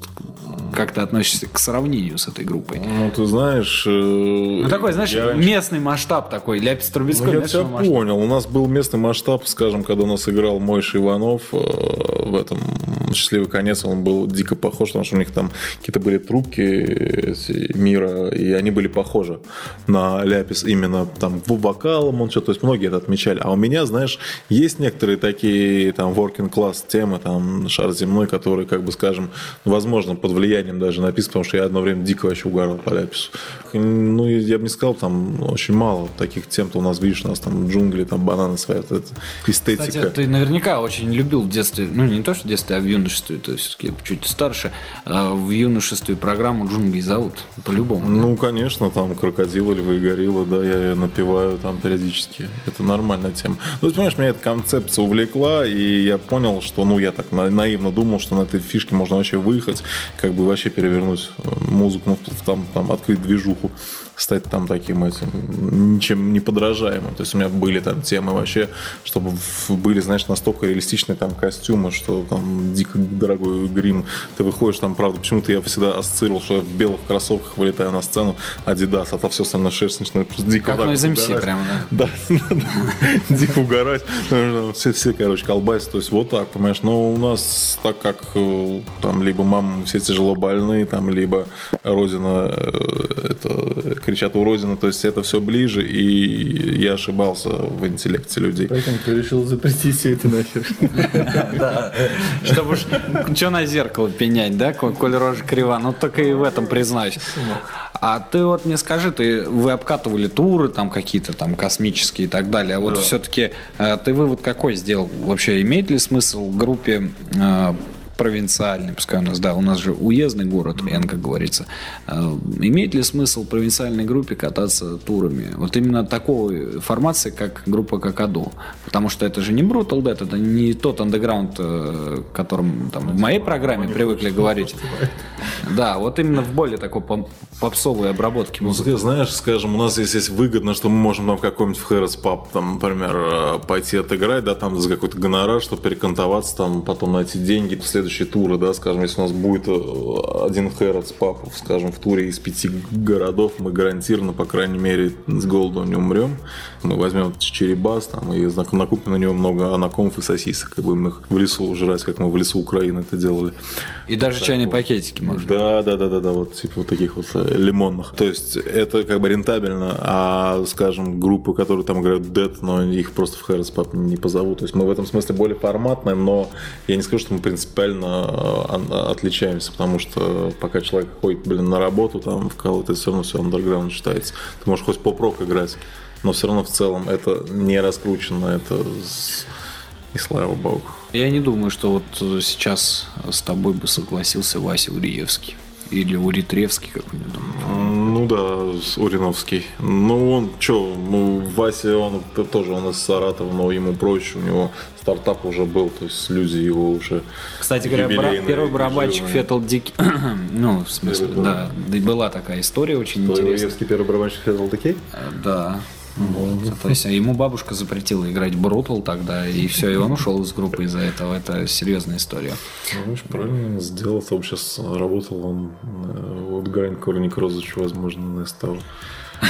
как ты относишься к сравнению с этой группой?
Ну, ты знаешь... э,
Ну, такой, знаешь,
я
местный масштаб такой, Ляпис Трубецкой,
Ну, я тебя
масштаб.
понял. У нас был местный масштаб, скажем, когда у нас играл Мойша Иванов э, в этом «Счастливый конец», он был дико похож, потому что у них там какие-то были трубки эти мира, и они были похожи на Ляпис именно там по вокалам, он что то есть многие это отмечали. А у меня, знаешь, есть некоторые такие там working class темы, там шар земной, которые, как бы скажем, возможно, под влиянием даже написаны, потому что я одно время дико вообще угорал по Ляпису. Ну, я бы не сказал, там очень мало таких тем-то у нас, видишь, у нас там джунгли, там бананы своя, вот эта эстетика.
Кстати, ты наверняка очень любил в детстве, ну не то, что в детстве, а в юношестве, то есть все-таки чуть старше, а в юношестве программу «Джунгли» зовут, по-любому.
Ну, конечно, там крокодилы, львы и гориллы, да, я её напеваю там периодически. Это нормальная тема. Ну, ты понимаешь, меня эта концепция увлекла, и я понял, что, ну, я так на- наивно думал, что на этой фишке можно вообще выехать, как бы вообще перевернуть э, музыку, ну, там, там, открыть движуху, стать там таким этим, ничем не подражаемым. То есть у меня были там темы вообще, чтобы были, знаешь, настолько реалистичные там костюмы, что там дико дорогой грим. Ты выходишь там, правда, почему-то я всегда ассоциировал, что я в белых кроссовках вылетаю на сцену, Адидас, а то все остальное шерсть начинает просто дико
Как ну из МС прямо, да?
Да, дико угорать. Все, все, короче, колбасят. То есть вот так, понимаешь. Но у нас, так как э, там либо мамы все тяжело больные, там, либо Родина, э, это, кричат у Родины, то есть это все ближе, и я ошибался в интеллекте людей.
Поэтому ты решил запретить все это нахер.
Чтобы что на зеркало пенять, да, коль рожа крива, ну только и в этом признаюсь. А ты вот мне скажи, ты вы обкатывали туры там какие-то там космические и так далее, а вот все-таки ты вывод какой сделал? Вообще имеет ли смысл группе э, провинциальный, пускай у нас, да, у нас же уездный город, Н, как говорится. Э, имеет ли смысл провинциальной группе кататься турами? Вот именно такой формации, как группа Какаду. Потому что это же не Brutal Dead, это не тот андеграунд, э, которым там, в моей программе привыкли говорить. Да, вот именно в более такой попсовой обработке
ну,
музыки.
Ты знаешь, скажем, у нас здесь есть выгодно, что мы можем там в какой-нибудь Хэрос паб, там, например, э, пойти отыграть, да, там за какой-то гонорар, чтобы перекантоваться, там, потом найти деньги в следующие туры, да, скажем, если у нас будет э, один Хэрос паб, скажем, в туре из пяти городов, мы гарантированно, по крайней мере, с голоду не умрем. Мы возьмем черебас, там, и накупим на него много анакомов и сосисок, и будем их в лесу жрать, как мы в лесу Украины это делали.
И даже так, чайные вот. пакетики можно.
Да, да, да, да, да, вот типа вот таких вот э, лимонных. То есть это как бы рентабельно, а, скажем, группы, которые там играют Dead, но их просто в Хэрос Пап не позовут. То есть мы в этом смысле более форматные, но я не скажу, что мы принципиально э, отличаемся, потому что пока человек ходит, блин, на работу, там в кого-то все равно все андерграунд считается. Ты можешь хоть поп-рок играть, но все равно в целом это не раскручено, это и слава богу.
Я не думаю, что вот сейчас с тобой бы согласился Вася Уриевский. Или Уритревский какой-нибудь.
Ну да, Уриновский. Ну он что, ну Вася, он тоже он из Саратова, но ему проще, у него стартап уже был, то есть люди его уже
Кстати говоря, бра- первый барабанщик Феттл Дик, ну, в смысле, да, да, была такая история очень интересная.
Уриевский первый барабанщик Феттл Дикей?
Да, вот. То есть а ему бабушка запретила играть Брутал тогда, и все, и он ушел из группы из-за этого. Это серьезная история.
Ну, очень правильно сделал. Он сейчас работал, он э, вот Грань Корник Розыч, возможно, на стал.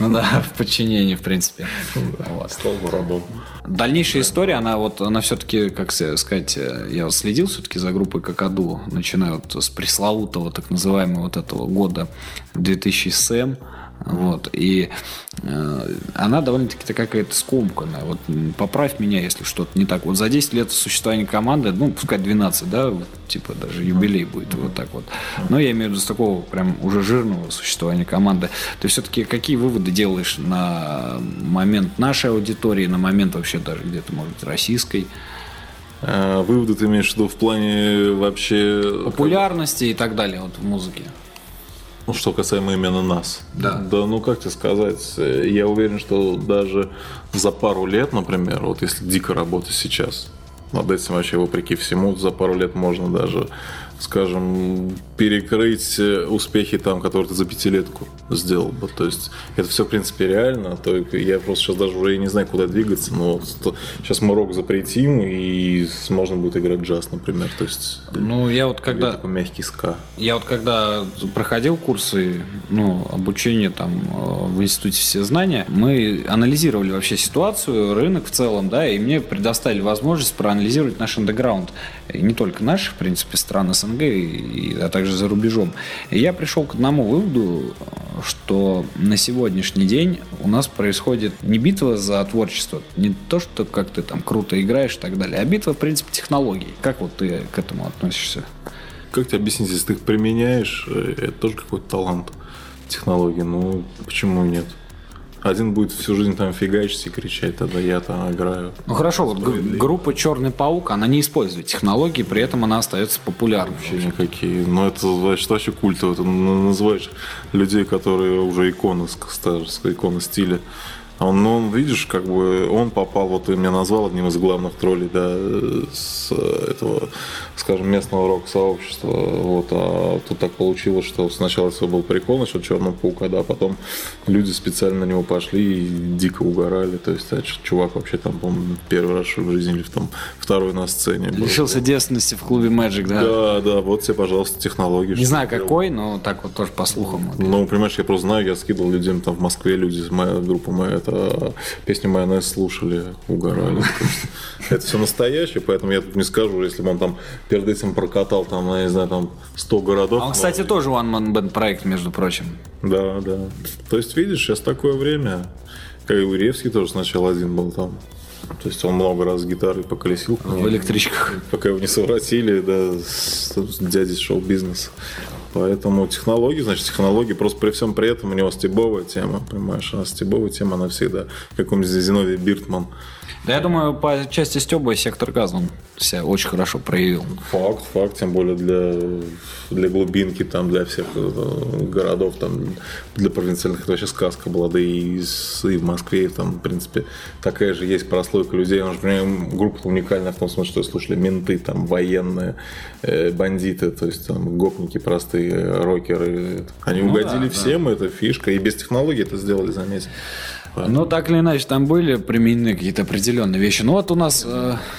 Ну да, в подчинении, в принципе.
Вот. Стал рабом.
Дальнейшая история, она вот, она все-таки, как сказать, я следил все-таки за группой Какаду, начиная вот с пресловутого, так называемого вот этого года 2007 вот. И э, она довольно-таки какая-то скомканная. Вот поправь меня, если что-то не так. Вот за 10 лет существования команды, ну, пускай 12, да, вот, типа даже юбилей будет вот так вот. Но я имею в виду с такого прям уже жирного существования команды. Ты все-таки какие выводы делаешь на момент нашей аудитории, на момент вообще даже где-то, может быть, российской?
А, выводы ты имеешь в виду в плане вообще...
Популярности и так далее вот в музыке.
Ну, что касаемо именно нас.
Да.
Да, ну как тебе сказать, я уверен, что даже за пару лет, например, вот если дико работать сейчас, над этим вообще вопреки всему, за пару лет можно даже скажем, перекрыть успехи там, которые ты за пятилетку сделал бы. То есть это все, в принципе, реально. То я просто сейчас даже уже не знаю, куда двигаться, но сейчас мы рок запретим, и можно будет играть джаз, например. То есть
ну, я вот когда...
Такой мягкий ска.
Я вот когда проходил курсы, ну, обучение там э, в институте все знания, мы анализировали вообще ситуацию, рынок в целом, да, и мне предоставили возможность проанализировать наш андеграунд. И не только наших, в принципе, стран СНГ, СНГ, и, а также за рубежом. Я пришел к одному выводу, что на сегодняшний день у нас происходит не битва за творчество, не то, что как ты там круто играешь и так далее, а битва, в принципе, технологий. Как вот ты к этому относишься?
Как тебе объяснить, если ты их применяешь, э, это тоже какой-то талант технологии, ну почему нет? Один будет всю жизнь там фигачить и кричать, тогда я там играю.
Ну хорошо, вот группа Черный паук, она не использует технологии, при этом она остается популярной.
Вообще никакие. Но ну, это значит вообще культово. Это называешь людей, которые уже иконы, иконы стиля. Он, ну, он, видишь, как бы он попал, вот ты меня назвал одним из главных троллей, да, с этого, скажем, местного рок-сообщества. Вот, а тут так получилось, что сначала все был прикол насчет Черного паука, да, а потом люди специально на него пошли и дико угорали. То есть, а, чувак вообще там, по-моему, первый раз в жизни или там второй на сцене.
Был. Лишился девственности в клубе Magic, да?
Да, да, вот тебе, пожалуйста, технологии.
Не знаю какой, но так вот тоже по слухам.
Ну, понимаешь, я просто знаю, я скидывал людям там в Москве, люди, моя группа моя, это песню «Майонез» слушали, угорали. Это все настоящее, поэтому я тут не скажу, если бы он там перед этим прокатал, там, я не знаю, там 100 городов.
А он, кстати, тоже One Man Band проект, между прочим.
Да, да. То есть, видишь, сейчас такое время. Как и Уревский тоже сначала один был там. То есть он много раз гитарой поколесил.
В электричках.
Пока его не совратили, да, с, с дядей шоу-бизнес. Поэтому технологии, значит, технологии, просто при всем при этом у него стебовая тема, понимаешь, а стебовая тема, она всегда, как у Зиновий Биртман.
Да я думаю, по части стеба сектор газа он себя очень хорошо проявил.
Факт, факт, тем более для, для глубинки, там, для всех э, городов, там, для провинциальных это вообще сказка была, да и, с- и в Москве, там, в принципе, такая же есть прослойка людей, он же, например, группа уникальная в том смысле, что слушали менты, там, военные, э, бандиты, то есть, там, гопники простые, рокеры, они
Ну
угодили
да, да.
всем, это фишка, и без технологий это сделали, заметь.
Ну, так или иначе, там были применены какие-то определенные вещи. Ну, вот у нас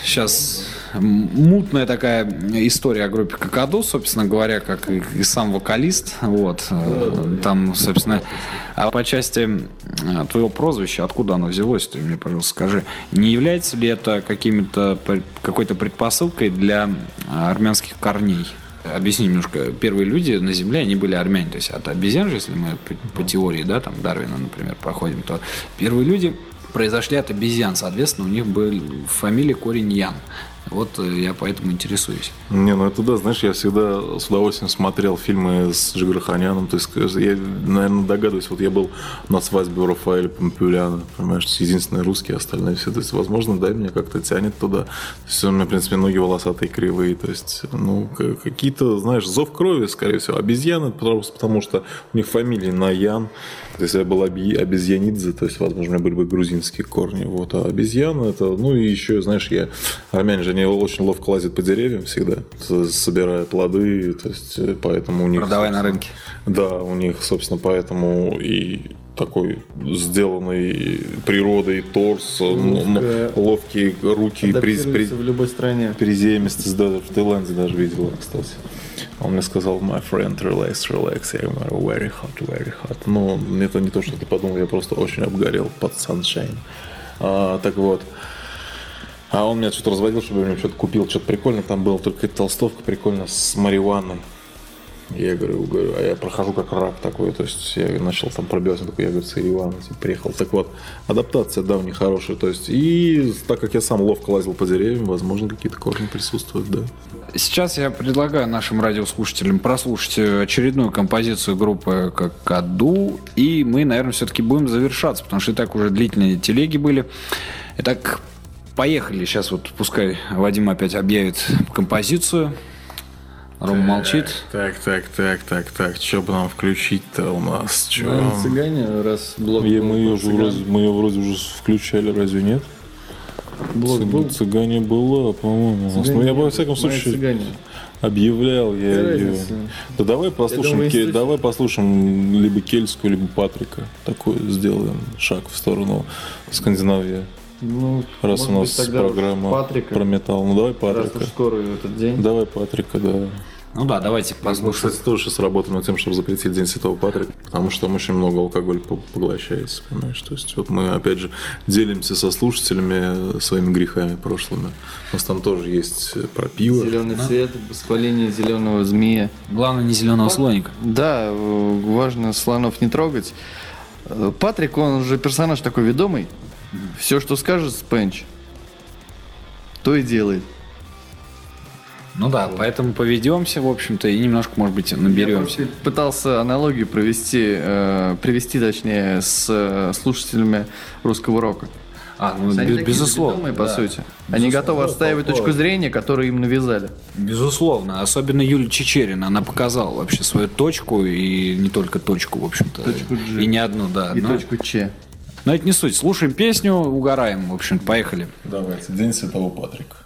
сейчас мутная такая история о группе Какаду, собственно говоря, как и, и сам вокалист. Вот. э, Там, собственно, а по части э, твоего прозвища, откуда оно взялось, ты мне, пожалуйста, скажи. Не является ли это какими-то, какой-то предпосылкой для э, армянских корней? Объясни немножко. Первые люди на Земле, они были армяне. То есть от обезьян же, если мы по, по теории, да, там Дарвина, например, проходим, то первые люди произошли от обезьян. Соответственно, у них был фамилия корень Ян. Вот э, я поэтому интересуюсь.
Не, ну это да, знаешь, я всегда с удовольствием смотрел фильмы с Джигарханяном, то есть я, наверное, догадываюсь, вот я был на свадьбе у Рафаэля Помпюляна, понимаешь, единственный русский, остальные все, то есть, возможно, да, меня как-то тянет туда, то есть у меня, в принципе, ноги волосатые, кривые, то есть, ну, какие-то, знаешь, зов крови, скорее всего, обезьяны, потому, потому что у них фамилии Наян, то есть я был обезьянидзе, то есть, возможно, у меня были бы грузинские корни, вот, а обезьяна это, ну, и еще, знаешь, я, армяне же, они очень ловко лазят по деревьям всегда, собирая плоды, то есть, э, поэтому у них...
Продавай на рынке.
Да, у них, собственно, поэтому и такой сделанный природой торс, ну, ловкие руки, приз- при-
в любой стране.
приземистость, да, в Таиланде даже видел, кстати. Он мне сказал, my friend, relax, relax. Я говорю, very hot, very hot. Ну, это не то, что ты подумал, я просто очень обгорел под sunshine. А, так вот. А он меня что-то разводил, чтобы я мне что-то купил, что-то прикольное. Там была только эта толстовка прикольно с марихуаной. Я говорю, говорю, а я прохожу как рак такой, то есть я начал там пробиваться, такой, я говорю, с Еревана, типа, приехал. Так вот, адаптация, да, у них хорошая, то есть, и так как я сам ловко лазил по деревьям, возможно, какие-то корни присутствуют, да.
Сейчас я предлагаю нашим радиослушателям прослушать э, очередную композицию группы Какаду, и мы, наверное, все-таки будем завершаться, потому что и так уже длительные телеги были. Итак, поехали. Сейчас вот пускай Вадим опять объявит композицию. Рома молчит.
Так, так, так, так, так, что бы нам включить-то у нас? Чё?
Наверное, цыгане, раз блок
И
был
мы ее, же
цыган.
вроде, мы ее вроде уже включали, разве нет?
Блок
Цыг-
был?
Цыгане была, по-моему. Ну, я, во всяком случае,
цыгане.
объявлял я
Какая
ее.
разница?
Да давай послушаем,
думаю,
Ке-
если-
давай послушаем либо Кельскую, либо Патрика. Такой сделаем шаг в сторону Скандинавии.
Ну,
Раз у
быть,
нас
уж
программа
Патрика,
про металл. Ну давай
раз
Патрика.
уж скоро этот день.
Давай Патрика, да.
Ну да, давайте
Мы,
послушаем.
кстати, тоже сейчас работаем над тем, чтобы запретить День Святого Патрика, потому что там очень много алкоголя по- поглощается, понимаешь? То есть вот мы, опять же, делимся со слушателями своими грехами прошлыми. У нас там тоже есть э, про пиво.
Зеленый цвет, воспаление зеленого змея.
Главное, не зеленого слоника.
Да, э, важно слонов не трогать. Э, Патрик, он же персонаж такой ведомый. Все, что скажет Спенч, то и делает.
Ну да, поэтому поведемся, в общем-то, и немножко, может быть,
Я
наберемся.
просто пытался аналогию провести, э, привести, точнее, с э, слушателями русского рока.
А, ну,
Они
без- безусловно.
ведомые, по
да.
сути. Они готовы отстаивать точку зрения, которую им навязали.
Безусловно. Особенно Юлия Чечерина. Она показала вообще свою точку, и не только точку, в общем-то.
Точку G.
И не одну, да.
И
но,
точку Ч.
но это не суть. Слушаем песню, угораем. В общем, поехали.
Давайте, День Святого Патрика.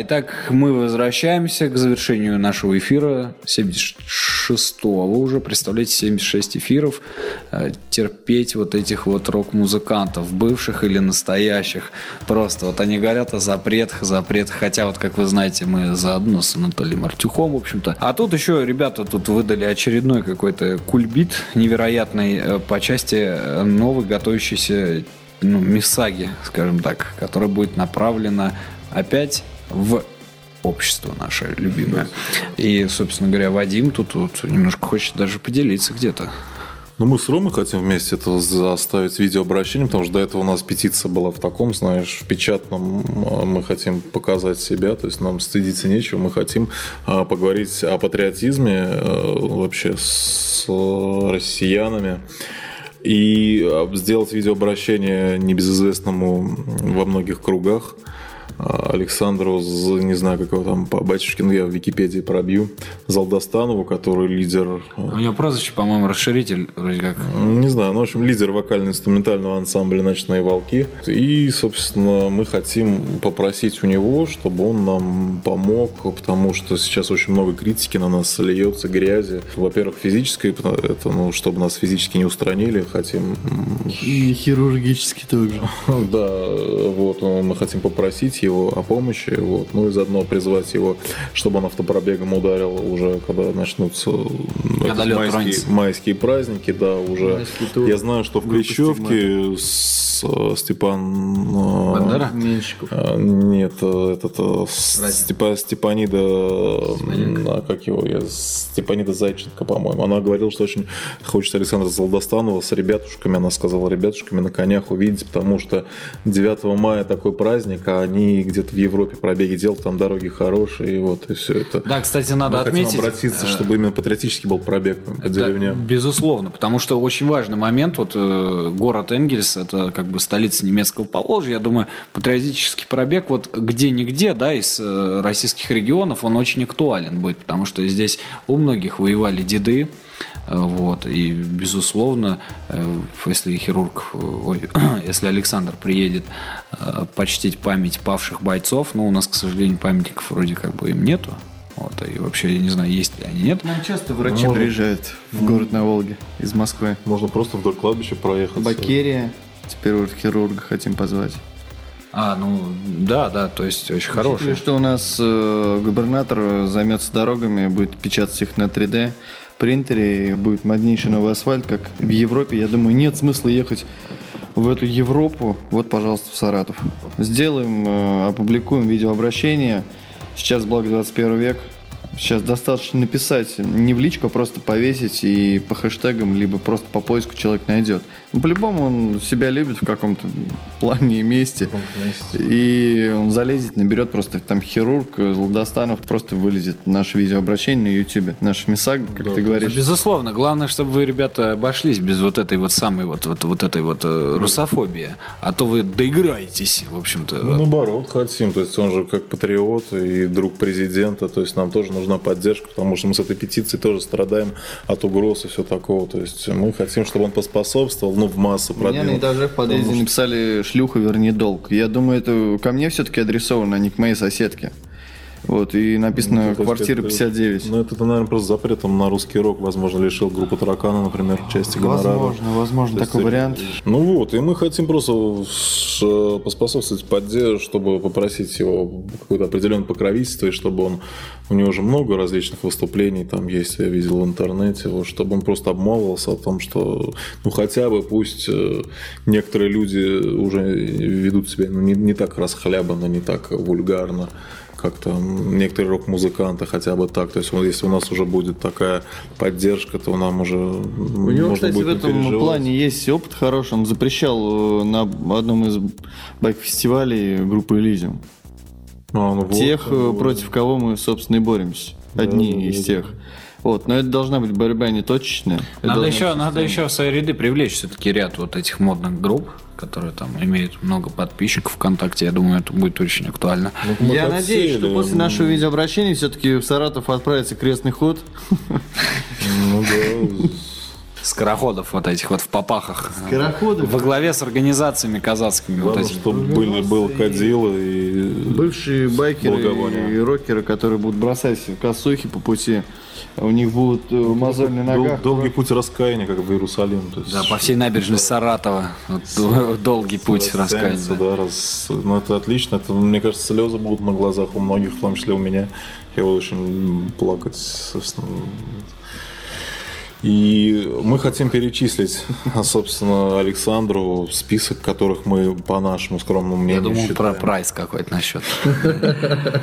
Итак, мы возвращаемся к завершению нашего эфира 76-го уже. Представляете, 76 эфиров. Э, терпеть вот этих вот рок-музыкантов, бывших или настоящих. Просто вот они говорят о запретах, запретах. Хотя вот, как вы знаете, мы заодно с Анатолием Артюхом, в общем-то. А тут еще ребята тут выдали очередной какой-то кульбит невероятный э, по части э, новой готовящейся ну, Мисаги, скажем так, которая будет направлена опять в общество наше любимое. И, собственно говоря, Вадим тут вот немножко хочет даже поделиться где-то.
Ну, мы с Ромой хотим вместе это заставить видеообращение, потому что до этого у нас петиция была в таком, знаешь, в печатном. а, Мы хотим показать себя, то есть нам стыдиться нечего. Мы хотим а, поговорить о патриотизме а, вообще с россиянами и сделать видеообращение небезызвестному во многих кругах. Александру, не знаю, как его там по батюшкину, я в Википедии пробью, Залдастанову, который лидер а,
У него прозвище, по-моему, расширитель, вроде как.
не знаю, ну, в общем, лидер вокально-инструментального ансамбля «Ночные волки». И, собственно, мы хотим попросить у него, чтобы он нам помог, потому что сейчас очень много критики на нас льется, грязи. Во-первых, физической, это, ну, чтобы нас физически не устранили, хотим...
И хирургически тоже.
Да, вот, ну, мы хотим попросить его о помощи, вот, ну и заодно призвать его, чтобы он автопробегом ударил уже, когда начнутся
Когда
майские, майские праздники, да, уже. Я знаю, что в Клещевке с, э, Степан... э,
Бандера?
Меньшиков.
а, Нет, э, этот Степа, Степанида, м, а, как его, я, Степанида Зайченко, по-моему. Она говорила, что очень хочет Александра Залдостанова с ребятушками, она сказала, ребятушками на конях увидеть, потому что 9 мая такой праздник, а они где-то в Европе пробеги делают, там дороги хорошие, вот, и все это.
Да, кстати, надо
Мы хотим
отметить.
обратиться,
э,
чтобы именно патриотический был пробег по деревням.
Безусловно, потому что очень важный момент. Вот э, город Энгельс, это как бы столица немецкого Поволжья. Я думаю, патриотический пробег вот где-нигде, да, из э, российских регионов, он очень актуален будет, потому что здесь у многих воевали деды. Вот, и, безусловно, э, если хирург, э, ой, если Александр приедет э, почтить память павших бойцов, ну, у нас, к сожалению, памятников вроде как бы им нету. Вот, и вообще, я не знаю, есть ли они, нет.
Нам часто врачи
Можно.
приезжают в город на Волге из Москвы.
Можно просто вдоль кладбища проехать.
Бакерия. Теперь вот хирурга хотим позвать.
А, ну, да, да, то есть очень хороший.
что у нас э, губернатор займется дорогами, будет печатать их на 3D принтере, и будет моднейший новый асфальт, как в Европе. Я думаю, нет смысла ехать в эту Европу. Вот, пожалуйста, в Саратов. Сделаем, э, опубликуем видеообращение. Сейчас, благо 21 век, Сейчас достаточно написать, не в личку, а просто повесить и по хэштегам, либо просто по поиску человек найдет. Ну, по-любому он себя любит в каком-то плане и месте. И он залезет, наберет просто там хирург, Злодостанов, просто вылезет наше видеообращение на YouTube. Наш МИСАГ, как ты говоришь.
Безусловно, главное, чтобы вы, ребята, обошлись без вот этой вот самой вот, вот, вот этой вот э, русофобии. А то вы доиграетесь, в общем-то.
Ну, наоборот, хотим. То есть он же как патриот и друг президента. То есть нам тоже нужна поддержка, потому что мы с этой петицией тоже страдаем от угроз и все такого. То есть мы хотим, чтобы он поспособствовал, ну, в массу
Меня на
продвинул.
этаже в подъезде написали «шлюха, верни долг». Я думаю, это ко мне все-таки адресовано, а не к моей соседке. Вот, и написано
Ну,
«квартира
это-
59».
Ну, это, наверное, просто запретом на русский рок, возможно, лишил группу Таракана, например, части гонорара.
Возможно, возможно,
есть,
такой
э,
вариант.
Ну вот, и мы хотим просто ш- поспособствовать поддержке, чтобы попросить его какое-то определенное покровительство, и чтобы он, у него же много различных выступлений, там есть, я видел в интернете, вот, чтобы он просто обмолвался о том, что, ну хотя бы пусть э, некоторые люди уже ведут себя ну, не, не так расхлябанно, не так вульгарно, как там некоторые рок-музыканты хотя бы так. То есть, если у нас уже будет такая поддержка, то нам уже
У него,
можно
кстати, в этом плане есть опыт хороший. Он запрещал э, на одном из байк-фестивалей группы Элизиум.
А, ну вот,
тех, э,
вот.
против кого мы, собственно, и боремся. Одни
да,
из
да,
тех. Вот, но это должна быть борьба не точечная.
Надо еще, надо еще в свои ряды привлечь все-таки ряд вот этих модных групп, которые там имеют много подписчиков ВКонтакте. Я думаю, это будет очень актуально.
Мы
Я надеюсь, что после нашего видеообращения все-таки в Саратов отправится крестный ход.
Ну да.
скороходов вот этих вот в попахах.
Скороходов?
Во главе с организациями казацкими вот
Главное,
этими.
чтобы были, был кадил и...
Бывшие байкеры и рокеры, которые будут бросать косухи по пути, у них будут э, мозоль на
Дол- долгий путь раскаяния, как в Иерусалим. То есть
Да, по всей набережной Саратова. Вот д- долгий путь раскаяния.
Тянется, да, раз- ну, это отлично. Это, мне кажется, слезы будут на глазах у многих, в том числе у меня. Я буду очень плакать, собственно. И мы хотим перечислить, собственно, Александру список, которых мы, по нашему скромному
Я
мнению,
думал, про
считаем.
прайс какой-то насчет.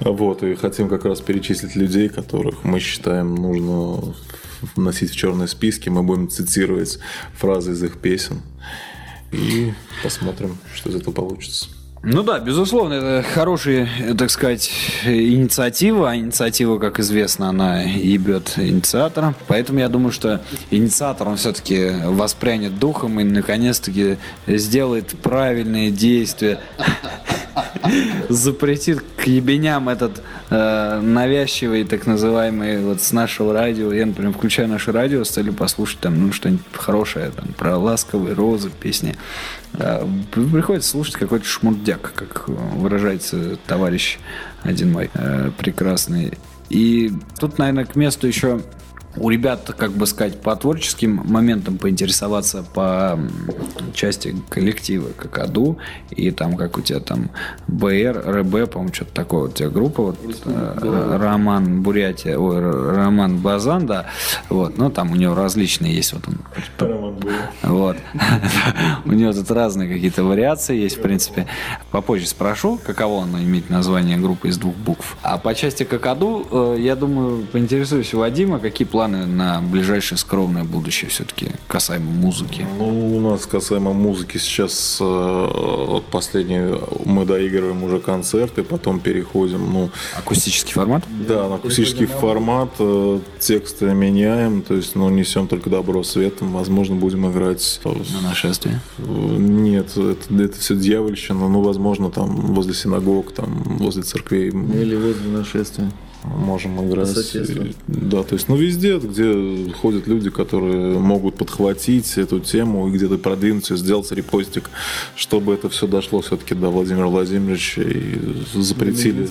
Вот, и хотим как раз перечислить людей, которых мы считаем нужно вносить в черные списки. Мы будем цитировать фразы из их песен. И посмотрим, что из этого получится.
Ну да, безусловно, это хорошая, так сказать, инициатива. А инициатива, как известно, она ебет инициатора. Поэтому я думаю, что инициатор, он все-таки воспрянет духом и наконец-таки сделает правильные действия. Запретит к ебеням этот э, навязчивый, так называемый, вот с нашего радио. Я, например, включаю наше радио с целью послушать там, ну, что-нибудь хорошее, там, про ласковые розы, песни. А, приходится слушать какой-то шмурдяк, как выражается товарищ один мой э, прекрасный. И тут, наверное, к месту еще у ребят, как бы сказать, по творческим моментам поинтересоваться по части коллектива Какаду и там как у тебя там БР, РБ, по-моему, что-то такое у тебя группа, вот э, Роман Бурятия, ой, Роман Базан, да, вот, ну там у него различные есть, вот он вот. У него тут разные какие-то вариации есть, в принципе. Попозже спрошу, каково оно иметь название группы из двух букв. А по части Какаду, э, я думаю, поинтересуюсь у Вадима, какие планы на ближайшее скромное будущее все-таки касаемо музыки.
Ну, у нас касаемо музыки сейчас э, вот последние мы доигрываем уже концерты, потом переходим, ну,
Акустический формат?
да, на акустический формат, э, тексты меняем, то есть, ну, несем только добро светом, возможно, будем играть э,
На нашествие.
Нет, это, это все дьявольщина. Ну, возможно, там возле синагог, там возле церквей
Или возле нашествия.
Можем играть. И- Да, то есть, ну, везде, где ходят люди, которые могут подхватить эту тему и где-то продвинуть ее, сделать репостик, чтобы это все дошло все-таки до Владимира Владимировича и запретили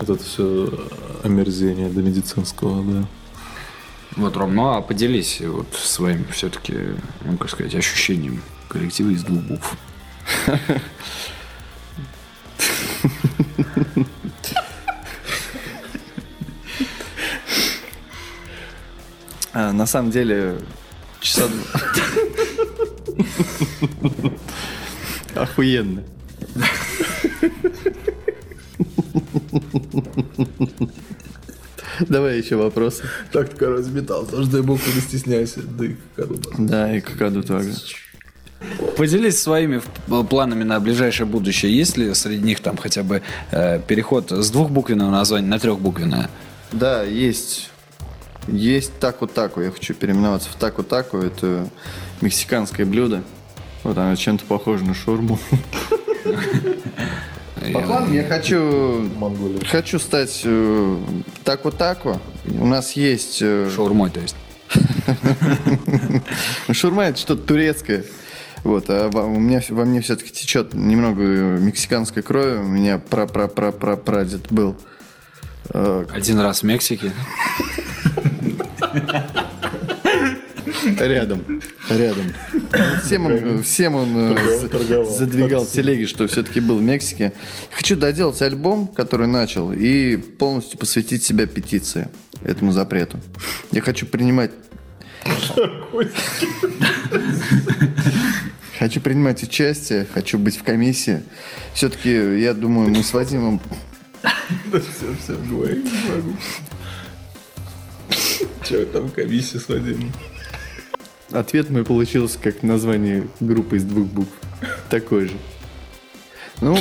вот это все омерзение до медицинского, да.
Вот, Ром, ну а поделись вот своим все-таки, ну, как сказать, ощущением коллектива из двух букв.
А, на самом деле, часа два. Охуенно. Давай еще вопросы.
Так только разметал, каждую букву не стесняйся. Да и какаду.
Да, и какаду тоже.
Поделись своими в- планами на ближайшее будущее. Есть ли среди них там хотя бы э, переход с двухбуквенного названия на трехбуквенное?
Да, есть. Есть таку-таку. Я хочу переименоваться в таку-таку. Это мексиканское блюдо. Вот оно чем-то похоже на шаурму. По я хочу, хочу стать э, таку-таку. У нас есть... э,
Шаурмой, то есть.
Шаурма это что-то турецкое. Вот, а во- у меня во мне все-таки течет немного мексиканской крови. У меня пра пра пра пра прадед был. Э,
Один раз в Мексике.
Рядом. Рядом. Всем он, всем он э, за- задвигал телеги, что все-таки был в Мексике. Хочу доделать альбом, который начал, и полностью посвятить себя петиции этому запрету. Я хочу принимать... Хочу принимать участие, хочу быть в комиссии. Все-таки, я думаю, мы с Вадимом...
Все, все, не могу. Че там комиссия с Вадимом?
Ответ мой получился как название группы из двух букв. Такой же. Ну,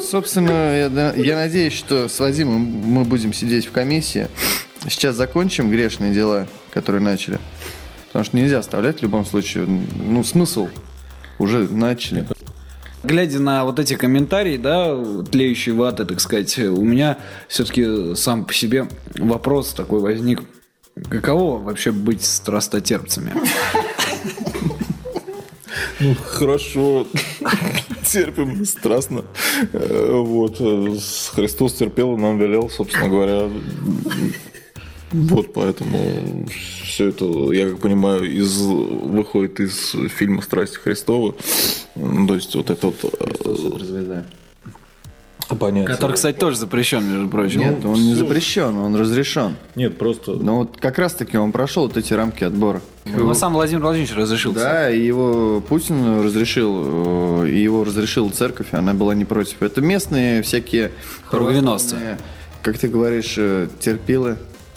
собственно, я, я надеюсь, что с Вадимом мы будем сидеть в комиссии. Сейчас закончим грешные дела, которые начали. Потому что нельзя оставлять в любом случае. Ну, смысл уже начали.
Глядя на вот эти комментарии, да, тлеющие ваты, так сказать, у меня все-таки сам по себе вопрос такой возник. Каково вообще быть страстотерпцами?
Ну, хорошо. Терпим страстно. Э, Вот. э, Христос терпел и нам велел, собственно говоря. Вот поэтому все это, я как понимаю, из, выходит из фильма «Страсти Христовы». Ну, То есть вот это вот э, понятие.
Который, кстати, тоже запрещен, между прочим.
Нет, он не запрещен, он разрешен.
Нет, просто...
Но вот как раз-таки он прошел вот эти рамки отбора.
Ну, сам Владимир Владимирович разрешил.
Да, и его Путин разрешил, э, и его разрешила церковь, она была не против. Это местные всякие...
Круговеносцы.
Как ты говоришь, э, терпилы.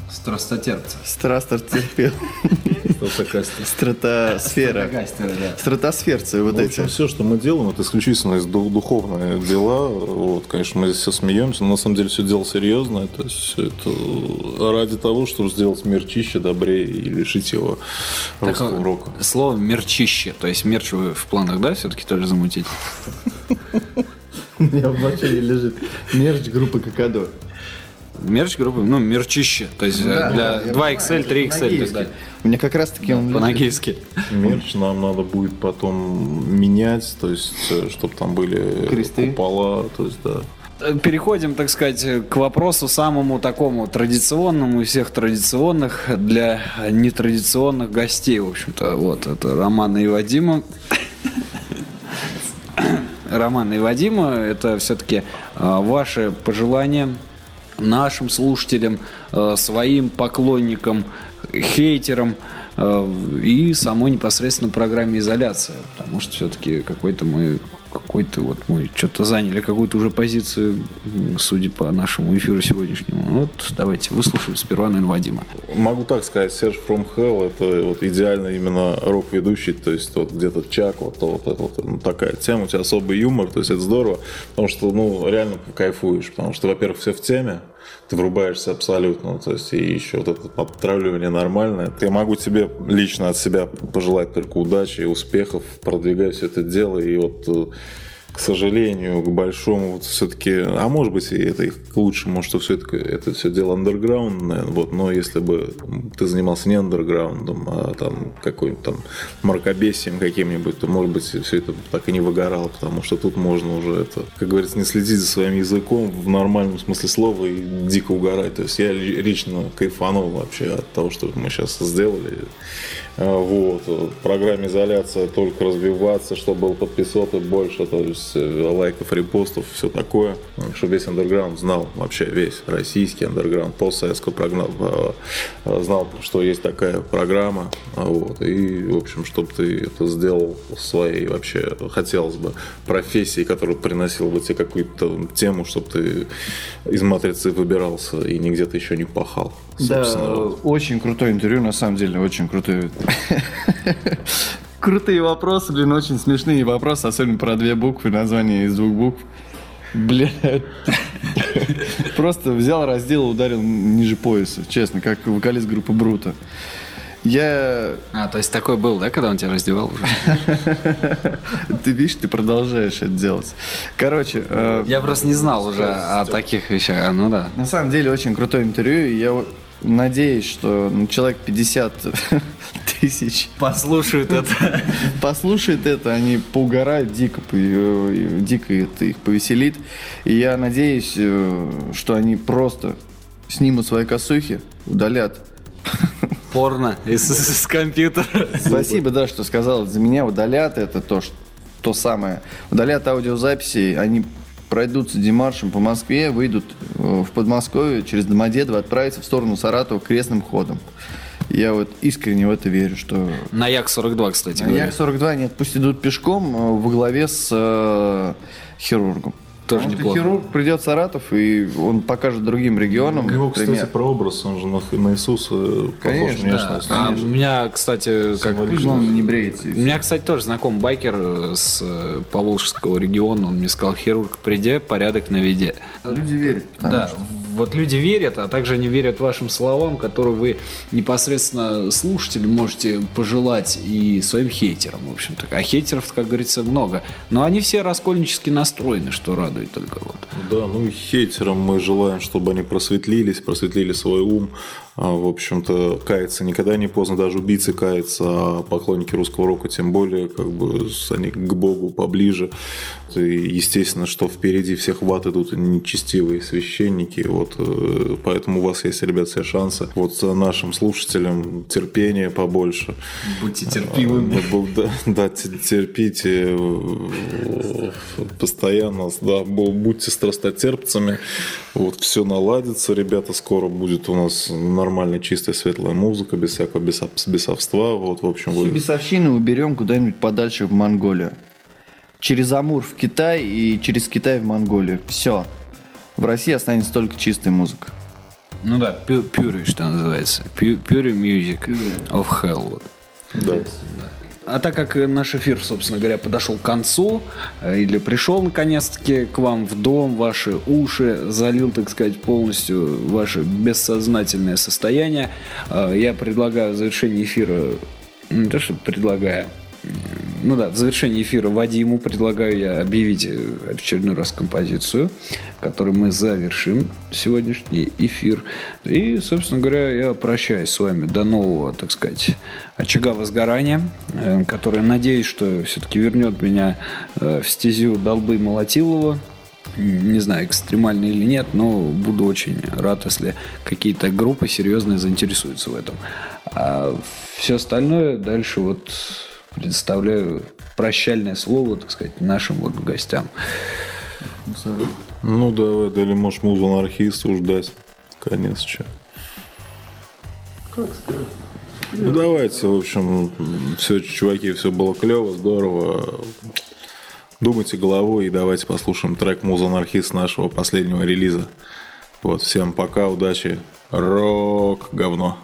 Страстотерпцы.
Страстер терпил. Стратосфера. Стратосферцы вот
В общем,
эти.
все, что мы делаем, это исключительно из ду- духовные дела. Вот, конечно, мы здесь все смеемся, но на самом деле все дело серьезно. Это все это ради того, чтобы сделать мир чище, добрее и лишить его русского
Такое
рока.
Слово мерчище. То есть мерч вы в планах, да, все-таки тоже замутить?
У меня в машине лежит мерч группы Какадо.
Мерч группы, ну, мерчище. То есть э, для 2XL, 3XL и так далее.
У меня как раз таки он лежит.
По-нагийски.
Мерч нам надо будет потом менять, то есть, чтобы там были
Кресты.
купола, то есть, да.
Э, Переходим, так сказать, к вопросу самому такому традиционному из всех традиционных для нетрадиционных гостей, в общем-то. Вот, это Романа и Вадима. Романа и Вадима, это все-таки ваши пожелания нашим слушателям, э, своим поклонникам, хейтерам э, и самой непосредственно программе изоляция. Потому что все-таки какой-то мы какой-то вот мы что-то заняли какую-то уже позицию, судя по нашему эфиру сегодняшнему. Вот давайте выслушаем сперва, наверное, Вадима.
Могу так сказать, Серж From Hell это вот идеально именно рок-ведущий, то есть вот где-то Чак, вот, вот, это вот ну, такая тема, у тебя особый юмор, то есть это здорово, потому что, ну, реально кайфуешь, потому что, во-первых, все в теме, ты врубаешься абсолютно, то есть и еще вот это подтравливание нормальное. Я могу тебе лично от себя пожелать только удачи и успехов, продвигай все это дело, и вот э, к сожалению, к большому, вот все-таки, а может быть, и это и к лучшему, что все это, все дело андерграундное, вот, но если бы ты занимался не андерграундом, а там какой-нибудь там мракобесием каким-нибудь, то, может быть, все это так и не выгорало, потому что тут можно уже это, как говорится, не следить за своим языком в нормальном смысле слова и дико угорать. То есть я ли- лично кайфанул вообще от того, что мы сейчас сделали. А, Вот. В программе изоляция только развиваться, чтобы было подписоты больше, то есть э, лайков, репостов, все такое. Чтобы весь андерграунд знал, вообще весь российский андерграунд, постсоветского программа, знал, что есть такая программа. Вот. И, в общем, чтобы ты это сделал своей вообще, хотелось бы, профессией, которая приносила бы тебе какую-то тему, чтобы ты из матрицы выбирался и нигде ты еще не пахал.
Да,
собственно.
очень крутое интервью, на самом деле, очень крутое. Крутые вопросы, блин, очень смешные вопросы, особенно про две буквы, название из двух букв. Блядь. Просто взял, раздел, ударил ниже пояса, честно, как вокалист группы Брута. Я...
А, то есть такой был, да, когда он тебя раздевал уже?
Ты видишь, ты продолжаешь это делать. Короче, э,
Я просто не знал уже о таких вещах. А, ну да.
На самом деле очень крутое интервью. и Я надеюсь, что ну, человек 50 тысяч
Послушают это.
послушает это, они поугарают дико, э, дико это их повеселит. И я надеюсь, э, что они просто снимут свои косухи, удалят.
Порно из, из компьютера.
Спасибо, да, что сказал. За меня удалят это то, что, то самое. Удалят аудиозаписи, они пройдутся демаршем по Москве, выйдут э, в Подмосковье, через Домодедово отправятся в сторону Саратова крестным ходом. Я вот искренне в это верю, что
На Як-42, кстати говоря.
Як-42 нет, пусть идут пешком э, во главе с э, хирургом.
Тоже
Потому что
неплохо.
хирург придет в Саратов, и он покажет другим регионам.
Его, кстати,
пример.
прообраз, он же на, на Иисуса похож
Конечно,
внешность.
А у меня, кстати, как...
Ну, он не бреется.
У меня, кстати, тоже знакомый байкер э, с э, Поволжского региона. Он мне сказал, хирург, приди, порядок наведи.
всё. Люди верят. потому
Да,
что-
вот люди верят, а также они верят вашим словам, которые вы непосредственно слушателю можете пожелать и своим хейтерам, в общем-то. А хейтеров, как говорится, много. Но они все раскольнически настроены, что радует только вот.
Да, ну и хейтерам мы желаем, чтобы они просветлились, просветлили свой ум, в общем-то, каяться никогда не поздно, даже убийцы каются, а поклонники русского рока тем более, как бы они к Богу поближе. И естественно, что впереди всех в ад идут нечестивые священники, вот, э, поэтому у вас есть, ребят, все шансы. Вот нашим слушателям терпения побольше.
Будьте терпимыми.
А, да, да терпите э, постоянно, да, будьте страстотерпцами, вот, все наладится, ребята, скоро будет у нас нормальная, чистая, светлая музыка, без всякого бесов, бесовства. Вот, в общем,
вы... Бесовщины уберем куда-нибудь подальше в Монголию. Через Амур в Китай и через Китай в Монголию. Все. В России останется только чистая музыка.
Ну да, pure, что называется. Pure music of hell.
Да.
А так как наш эфир, собственно говоря, подошел к концу, э, или пришел наконец-таки к вам в дом, ваши уши, залил, так сказать, полностью ваше бессознательное состояние, э, я предлагаю в завершении эфира, не то что предлагаю, ну да, в завершении эфира Вадиму предлагаю я объявить э, очередной раз композицию, которую мы завершим сегодняшний эфир. И, собственно говоря, я прощаюсь с вами до нового, так сказать, очага возгорания, э, которое, надеюсь, что все-таки вернет меня э, в стезю долбы Молотилова. Не знаю, экстремально или нет, но буду очень рад, если какие-то группы серьезные заинтересуются в этом. А все остальное дальше вот предоставляю прощальное слово, так сказать, нашим вот гостям.
Ну, давай, дали, можешь музу анархисту ждать. Конец, что. Как сказать? Ну, давайте, в общем, все, чуваки, все было клево, здорово. Думайте головой и давайте послушаем трек «Муза анархист» нашего последнего релиза. Вот, всем пока, удачи. Рок, говно.